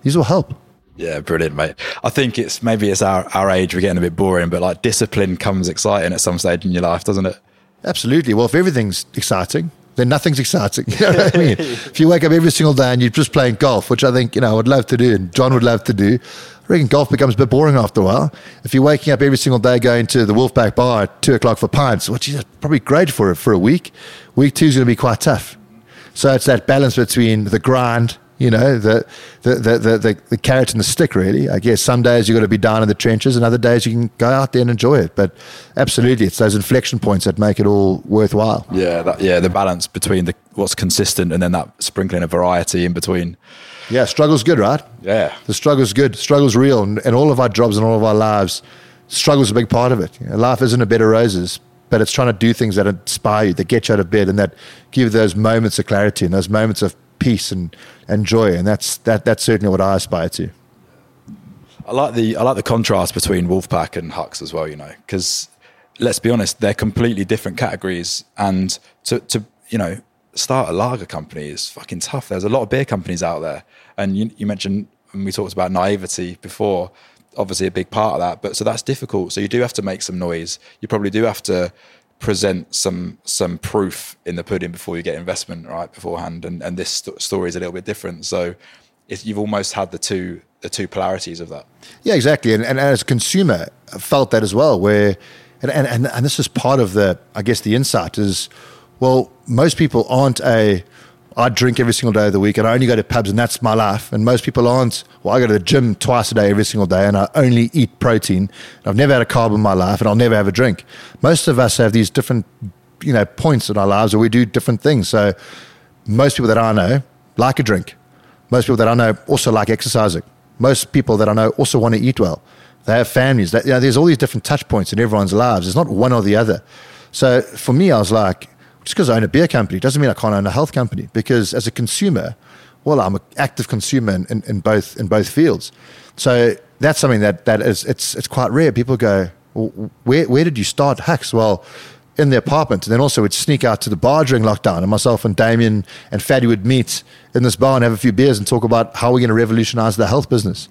These will help. Yeah, brilliant, mate. I think it's maybe it's our, our age, we're getting a bit boring, but like discipline comes exciting at some stage in your life, doesn't it? Absolutely. Well, if everything's exciting, then nothing's exciting. <laughs> You know what I mean? <laughs> if you wake up every single day and you're just playing golf, which I think, you know, I would love to do and John would love to do, I reckon golf becomes a bit boring after a while. If you're waking up every single day going to the Wolfpack bar at two o'clock for pints, which is probably great for for a week, week two is going to be quite tough. So it's that balance between the grind you know, the, the, the, the, the, carrot and the stick, really. I guess some days you've got to be down in the trenches, and other days you can go out there and enjoy it. But absolutely, it's those inflection points that make it all worthwhile. Yeah, that, yeah, the balance between the what's consistent and then that sprinkling of variety in between. Yeah, struggle's good, right? Yeah. The struggle's good. Struggle's real. And, and all of our jobs and all of our lives, struggle's a big part of it. You know, life isn't a bed of roses, but it's trying to do things that inspire you, that get you out of bed, and that give you those moments of clarity and those moments of peace and, and joy. And that's, that, that's certainly what I aspire to. I like the I like the contrast between Wolfpack and Hux as well. You know, because let's be honest, they're completely different categories, and to to you know start a lager company is fucking tough. There's a lot of beer companies out there, and you, you mentioned when we talked about naivety before. Obviously, a big part of that, but so that's difficult. So you do have to make some noise. You probably do have to present some some proof in the pudding before you get investment right beforehand. And and this st- story is a little bit different. So you've almost had the two the two polarities of that. Yeah exactly. And, and as a consumer I felt that as well where and, and and this is part of the i guess the insight is well most people aren't a I drink every single day of the week and I only go to pubs and that's my life. And most people aren't. Well, I go to the gym twice a day every single day and I only eat protein. I've never had a carb in my life and I'll never have a drink. Most of us have these different, you know, points in our lives where we do different things. So most people that I know like a drink. Most people that I know also like exercising. Most people that I know also want to eat well. They have families. You know, there's all these different touch points in everyone's lives. It's not one or the other. So for me, I was like, just because I own a beer company doesn't mean I can't own a health company. Because as a consumer, well, I'm an active consumer in, in, in both in both fields. So that's something that that is it's it's quite rare. People go, well, where where did you start Hux? Well, in the apartment, and then also we'd sneak out to the bar during lockdown, and myself and Damien and Fadi would meet in this bar and have a few beers and talk about how we're going to revolutionize the health business.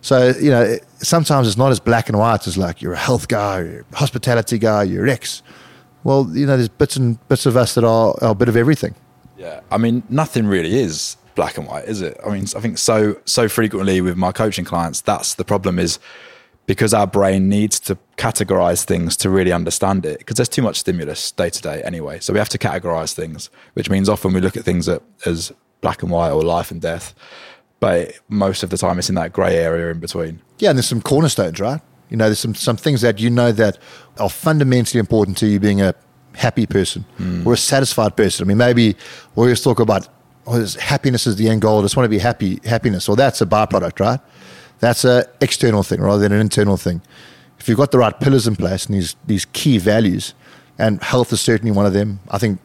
So you know, sometimes it's not as black and white as like you're a health guy, you're a hospitality guy, you're X well, you know, there's bits and bits of us that are, are a bit of everything. Yeah, I mean, nothing really is black and white, is it? I mean, I think so so frequently with my coaching clients, that's the problem is because our brain needs to categorize things to really understand it because there's too much stimulus day to day anyway. So we have to categorize things, which means often we look at things as black and white or life and death. But most of the time, it's in that grey area in between. Yeah, and there's some cornerstones, right? You know, there's some, some things that you know that are fundamentally important to you being a happy person mm. or a satisfied person. I mean, maybe we always talk about oh, happiness is the end goal. I just want to be happy, happiness. Well, that's a byproduct, right? That's an external thing rather than an internal thing. If you've got the right pillars in place and these, these key values, and health is certainly one of them. I think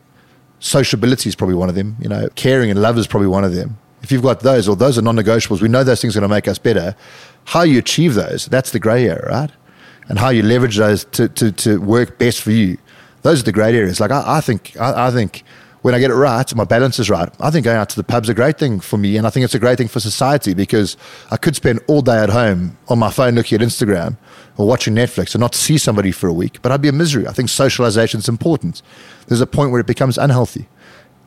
sociability is probably one of them. You know, caring and love is probably one of them. If you've got those, or those are non-negotiables, we know those things are going to make us better. How you achieve those, that's the grey area, right? And how you leverage those to, to, to work best for you. Those are the great areas. Like I, I think, I, I, think when I get it right, my balance is right. I think going out to the pub's a great thing for me, and I think it's a great thing for society because I could spend all day at home on my phone looking at Instagram or watching Netflix and not see somebody for a week, but I'd be a misery. I think socialization is important. There's a point where it becomes unhealthy.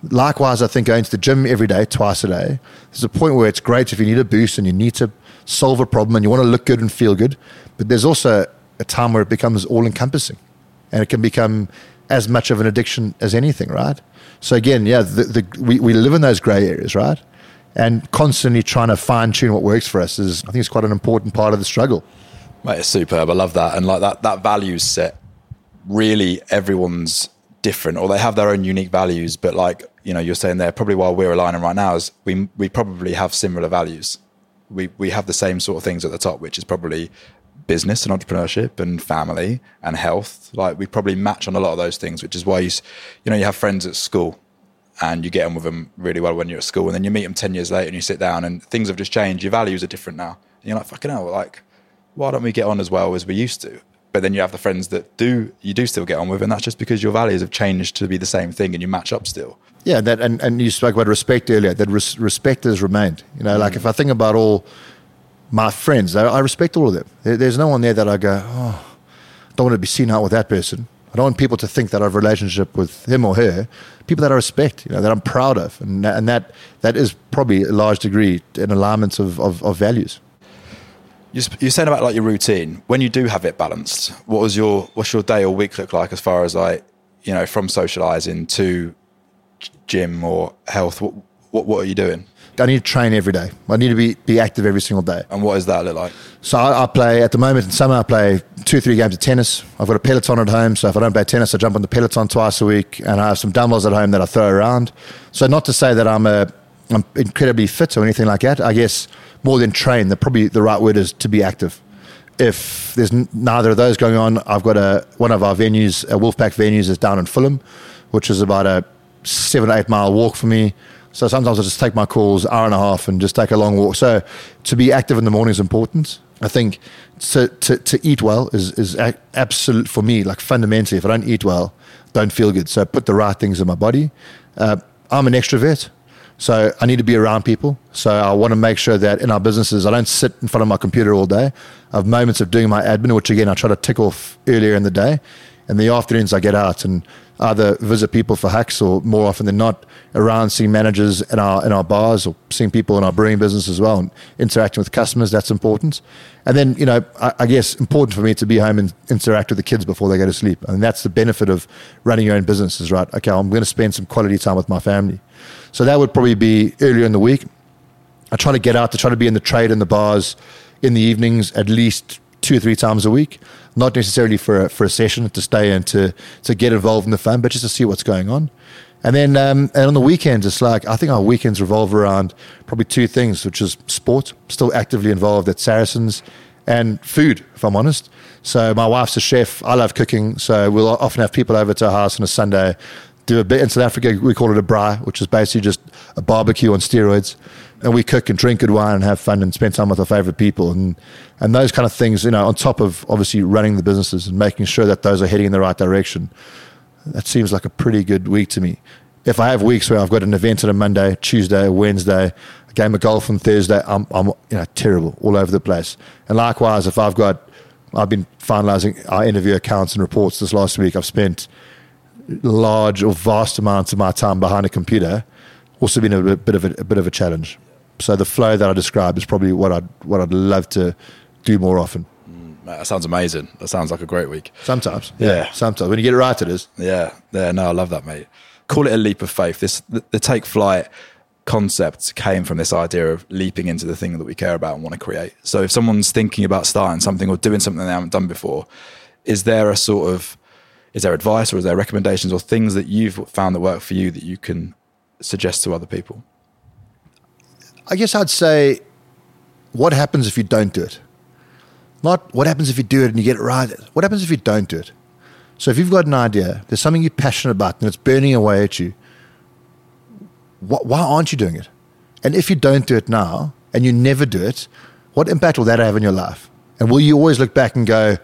Likewise, I think going to the gym every day, twice a day, there's a point where it's great if you need a boost and you need to solve a problem and you want to look good and feel good. But there's also a time where it becomes all encompassing and it can become as much of an addiction as anything, right? So again, yeah, the, the, we, we live in those gray areas, right? And constantly trying to fine tune what works for us is, I think, it's quite an important part of the struggle. Mate, it's superb. I love that. And like that, that values set, really everyone's different or they have their own unique values. But like, you know, you're saying there, probably while we're aligning right now is we, we probably have similar values. We, we have the same sort of things at the top, which is probably business and entrepreneurship and family and health. Like we probably match on a lot of those things, which is why you, you know, you have friends at school and you get on with them really well when you're at school, and then you meet them ten years later and you sit down and things have just changed. Your values are different now. And you're like, fucking hell, like, why don't we get on as well as we used to? But then you have the friends that do you do still get on with, and that's just because your values have changed to be the same thing, and you match up still. Yeah, that and, and you spoke about respect earlier. That res- respect has remained. You know, like mm. if I think about all my friends, I, I respect all of them. There, there's no one there that I go, oh, I don't want to be seen out with that person. I don't want people to think that I have a relationship with him or her. People that I respect, you know, that I'm proud of, and and that that is probably a large degree an alignment of, of, of values. You You're saying about like your routine. When you do have it balanced, what was your what's your day or week look like as far as like you know from socializing to gym or health? What what, what are you doing? I need to train every day. I need to be, be active every single day. And what does that look like? So I, I play at the moment in summer. I play two three games of tennis. I've got a peloton at home, so if I don't play tennis, I jump on the peloton twice a week, and I have some dumbbells at home that I throw around. So not to say that I'm a I'm incredibly fit or anything like that. I guess more than train, the probably the right word is to be active. If there's neither of those going on, I've got a one of our venues, a Wolfpack venues, is down in Fulham, which is about a seven eight mile walk for me. So sometimes I just take my calls hour and a half and just take a long walk. So to be active in the morning is important. I think to to, to eat well is is absolute for me. Like fundamentally, if I don't eat well, don't feel good. So put the right things in my body. Uh, I'm an extrovert. So I need to be around people. So I want to make sure that in our businesses, I don't sit in front of my computer all day. I have moments of doing my admin, which again I try to tick off earlier in the day. In the afternoons, I get out and either visit people for Hux or more often than not around seeing managers in our in our bars or seeing people in our brewing business as well and interacting with customers. That's important. And then you know, I, I guess important for me to be home and interact with the kids before they go to sleep. And that's the benefit of running your own business. Is right. Okay, I'm going to spend some quality time with my family. So that would probably be earlier in the week. I try to get out to try to be in the trade in the bars in the evenings at least two or three times a week. Not necessarily for a, for a session to stay and to to get involved in the fun, but just to see what's going on. And then um, and on the weekends, it's like I think our weekends revolve around probably two things, which is sport. Still actively involved at Saracens and food, if I'm honest. So my wife's a chef. I love cooking, so we'll often have people over to our house on a Sunday. Do a bit. In South Africa. We call it a braai, which is basically just a barbecue on steroids. And we cook and drink good wine and have fun and spend time with our favorite people. And and those kind of things you know on top of obviously running the businesses and making sure that those are heading in the right direction that seems like a pretty good week to me. If i have weeks where i've got an event on a monday tuesday wednesday a game of golf on thursday i'm, I'm you know terrible all over the place. And likewise if i've got i've been finalizing our interview accounts and reports this last week i've spent large or vast amounts of my time behind a computer also been a bit of a, a bit of a challenge so the flow that I described is probably what I'd what I'd love to do more often. Mm, mate, that sounds amazing. That sounds like a great week. Sometimes, Yeah. Sometimes when you get it right, it is. Yeah, yeah, no, I love that, mate. Call it a leap of faith. This the, the take flight concept came from this idea of leaping into the thing that we care about and want to create. So if someone's thinking about starting something or doing something they haven't done before, is there a sort of is there advice or is there recommendations or things that you've found that work for you that you can suggest to other people? I guess I'd say, what happens if you don't do it? Not what happens if you do it and you get it right. What happens if you don't do it? So if you've got an idea, there's something you're passionate about and it's burning away at you, why aren't you doing it? And if you don't do it now and you never do it, what impact will that have in your life? And will you always look back and go,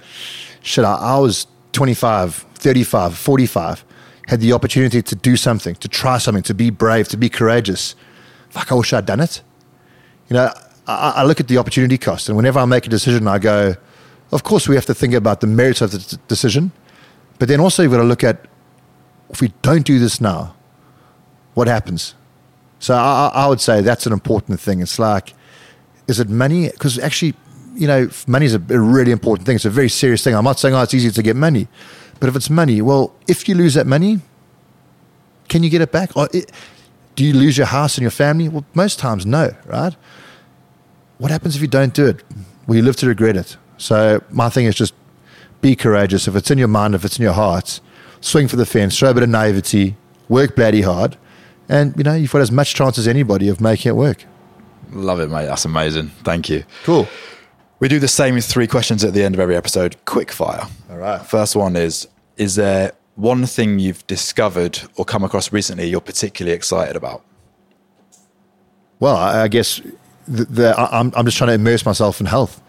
shit, I, I was 25, 35, 45, had the opportunity to do something, to try something, to be brave, to be courageous. Fuck, I wish I'd done it. You know, I, I look at the opportunity cost, and whenever I make a decision, I go, of course, we have to think about the merits of the d- decision, but then also you've got to look at if we don't do this now, what happens? So I, I would say that's an important thing. It's like, is it money? Because actually, you know, money is a, really important thing. It's a very serious thing. I'm not saying, oh, it's easy to get money. But if it's money, well, if you lose that money, can you get it back? Or it, do you lose your house and your family? Well, most times, no, right? What happens if you don't do it? Will you live to regret it? So my thing is just be courageous. If it's in your mind, if it's in your heart, swing for the fence, show a bit of naivety, work bloody hard, and you know you've got as much chance as anybody of making it work. Love it, mate. That's amazing. Thank you. Cool. We do the same three questions at the end of every episode. Quick fire. All right. First one is Is there one thing you've discovered or come across recently you're particularly excited about? Well, I, guess the, the, I'm, I'm just trying to immerse myself in health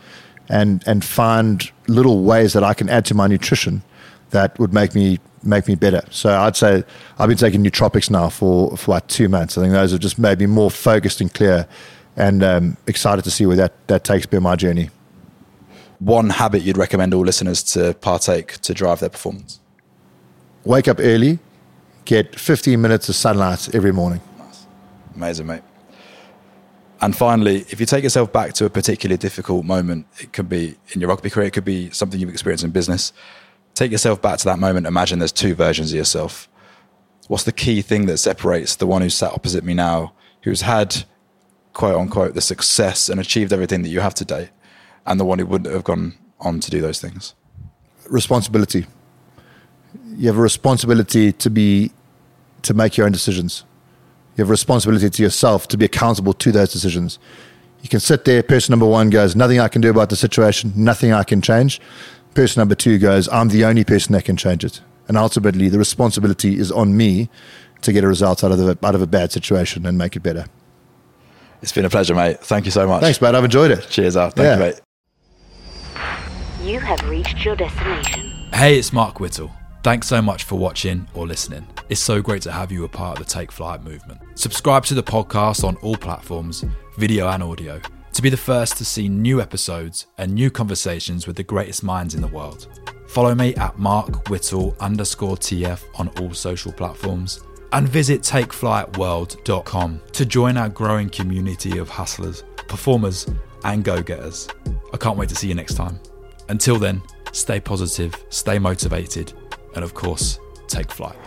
and, and find little ways that I can add to my nutrition that would make me make me better. So I'd say I've been taking nootropics now for, for like two months. I think those have just made me more focused and clear and um, excited to see where that, that takes me on my journey. One habit you'd recommend all listeners to partake to drive their performance? Wake up early, get 15 minutes of sunlight every morning. Amazing, mate. And finally, if you take yourself back to a particularly difficult moment, it could be in your rugby career, it could be something you've experienced in business. Take yourself back to that moment. Imagine there's two versions of yourself. What's the key thing that separates the one who's sat opposite me now, who's had quote unquote the success and achieved everything that you have today, and the one who wouldn't have gone on to do those things? Responsibility. You have a responsibility to be to make your own decisions. You have a responsibility to yourself to be accountable to those decisions. You can sit there, person number one goes, Nothing I can do about the situation, nothing I can change. Person number two goes, I'm the only person that can change it. And ultimately, the responsibility is on me to get a result out of, the, out of a bad situation and make it better. It's been a pleasure, mate. Thank you so much. Thanks, mate. I've enjoyed it. Cheers out. Thank Yeah. you, mate. You have reached your destination. Hey, it's Mark Whittle. Thanks so much for watching or listening. It's so great to have you a part of the Take Flight movement. Subscribe to the podcast on all platforms, video and audio, to be the first to see new episodes and new conversations with the greatest minds in the world. Follow me at Mark Whittle underscore TF on all social platforms. And visit takeflightworld.com to join our growing community of hustlers, performers, and go getters. I can't wait to see you next time. Until then, stay positive, stay motivated, and of course, take flight.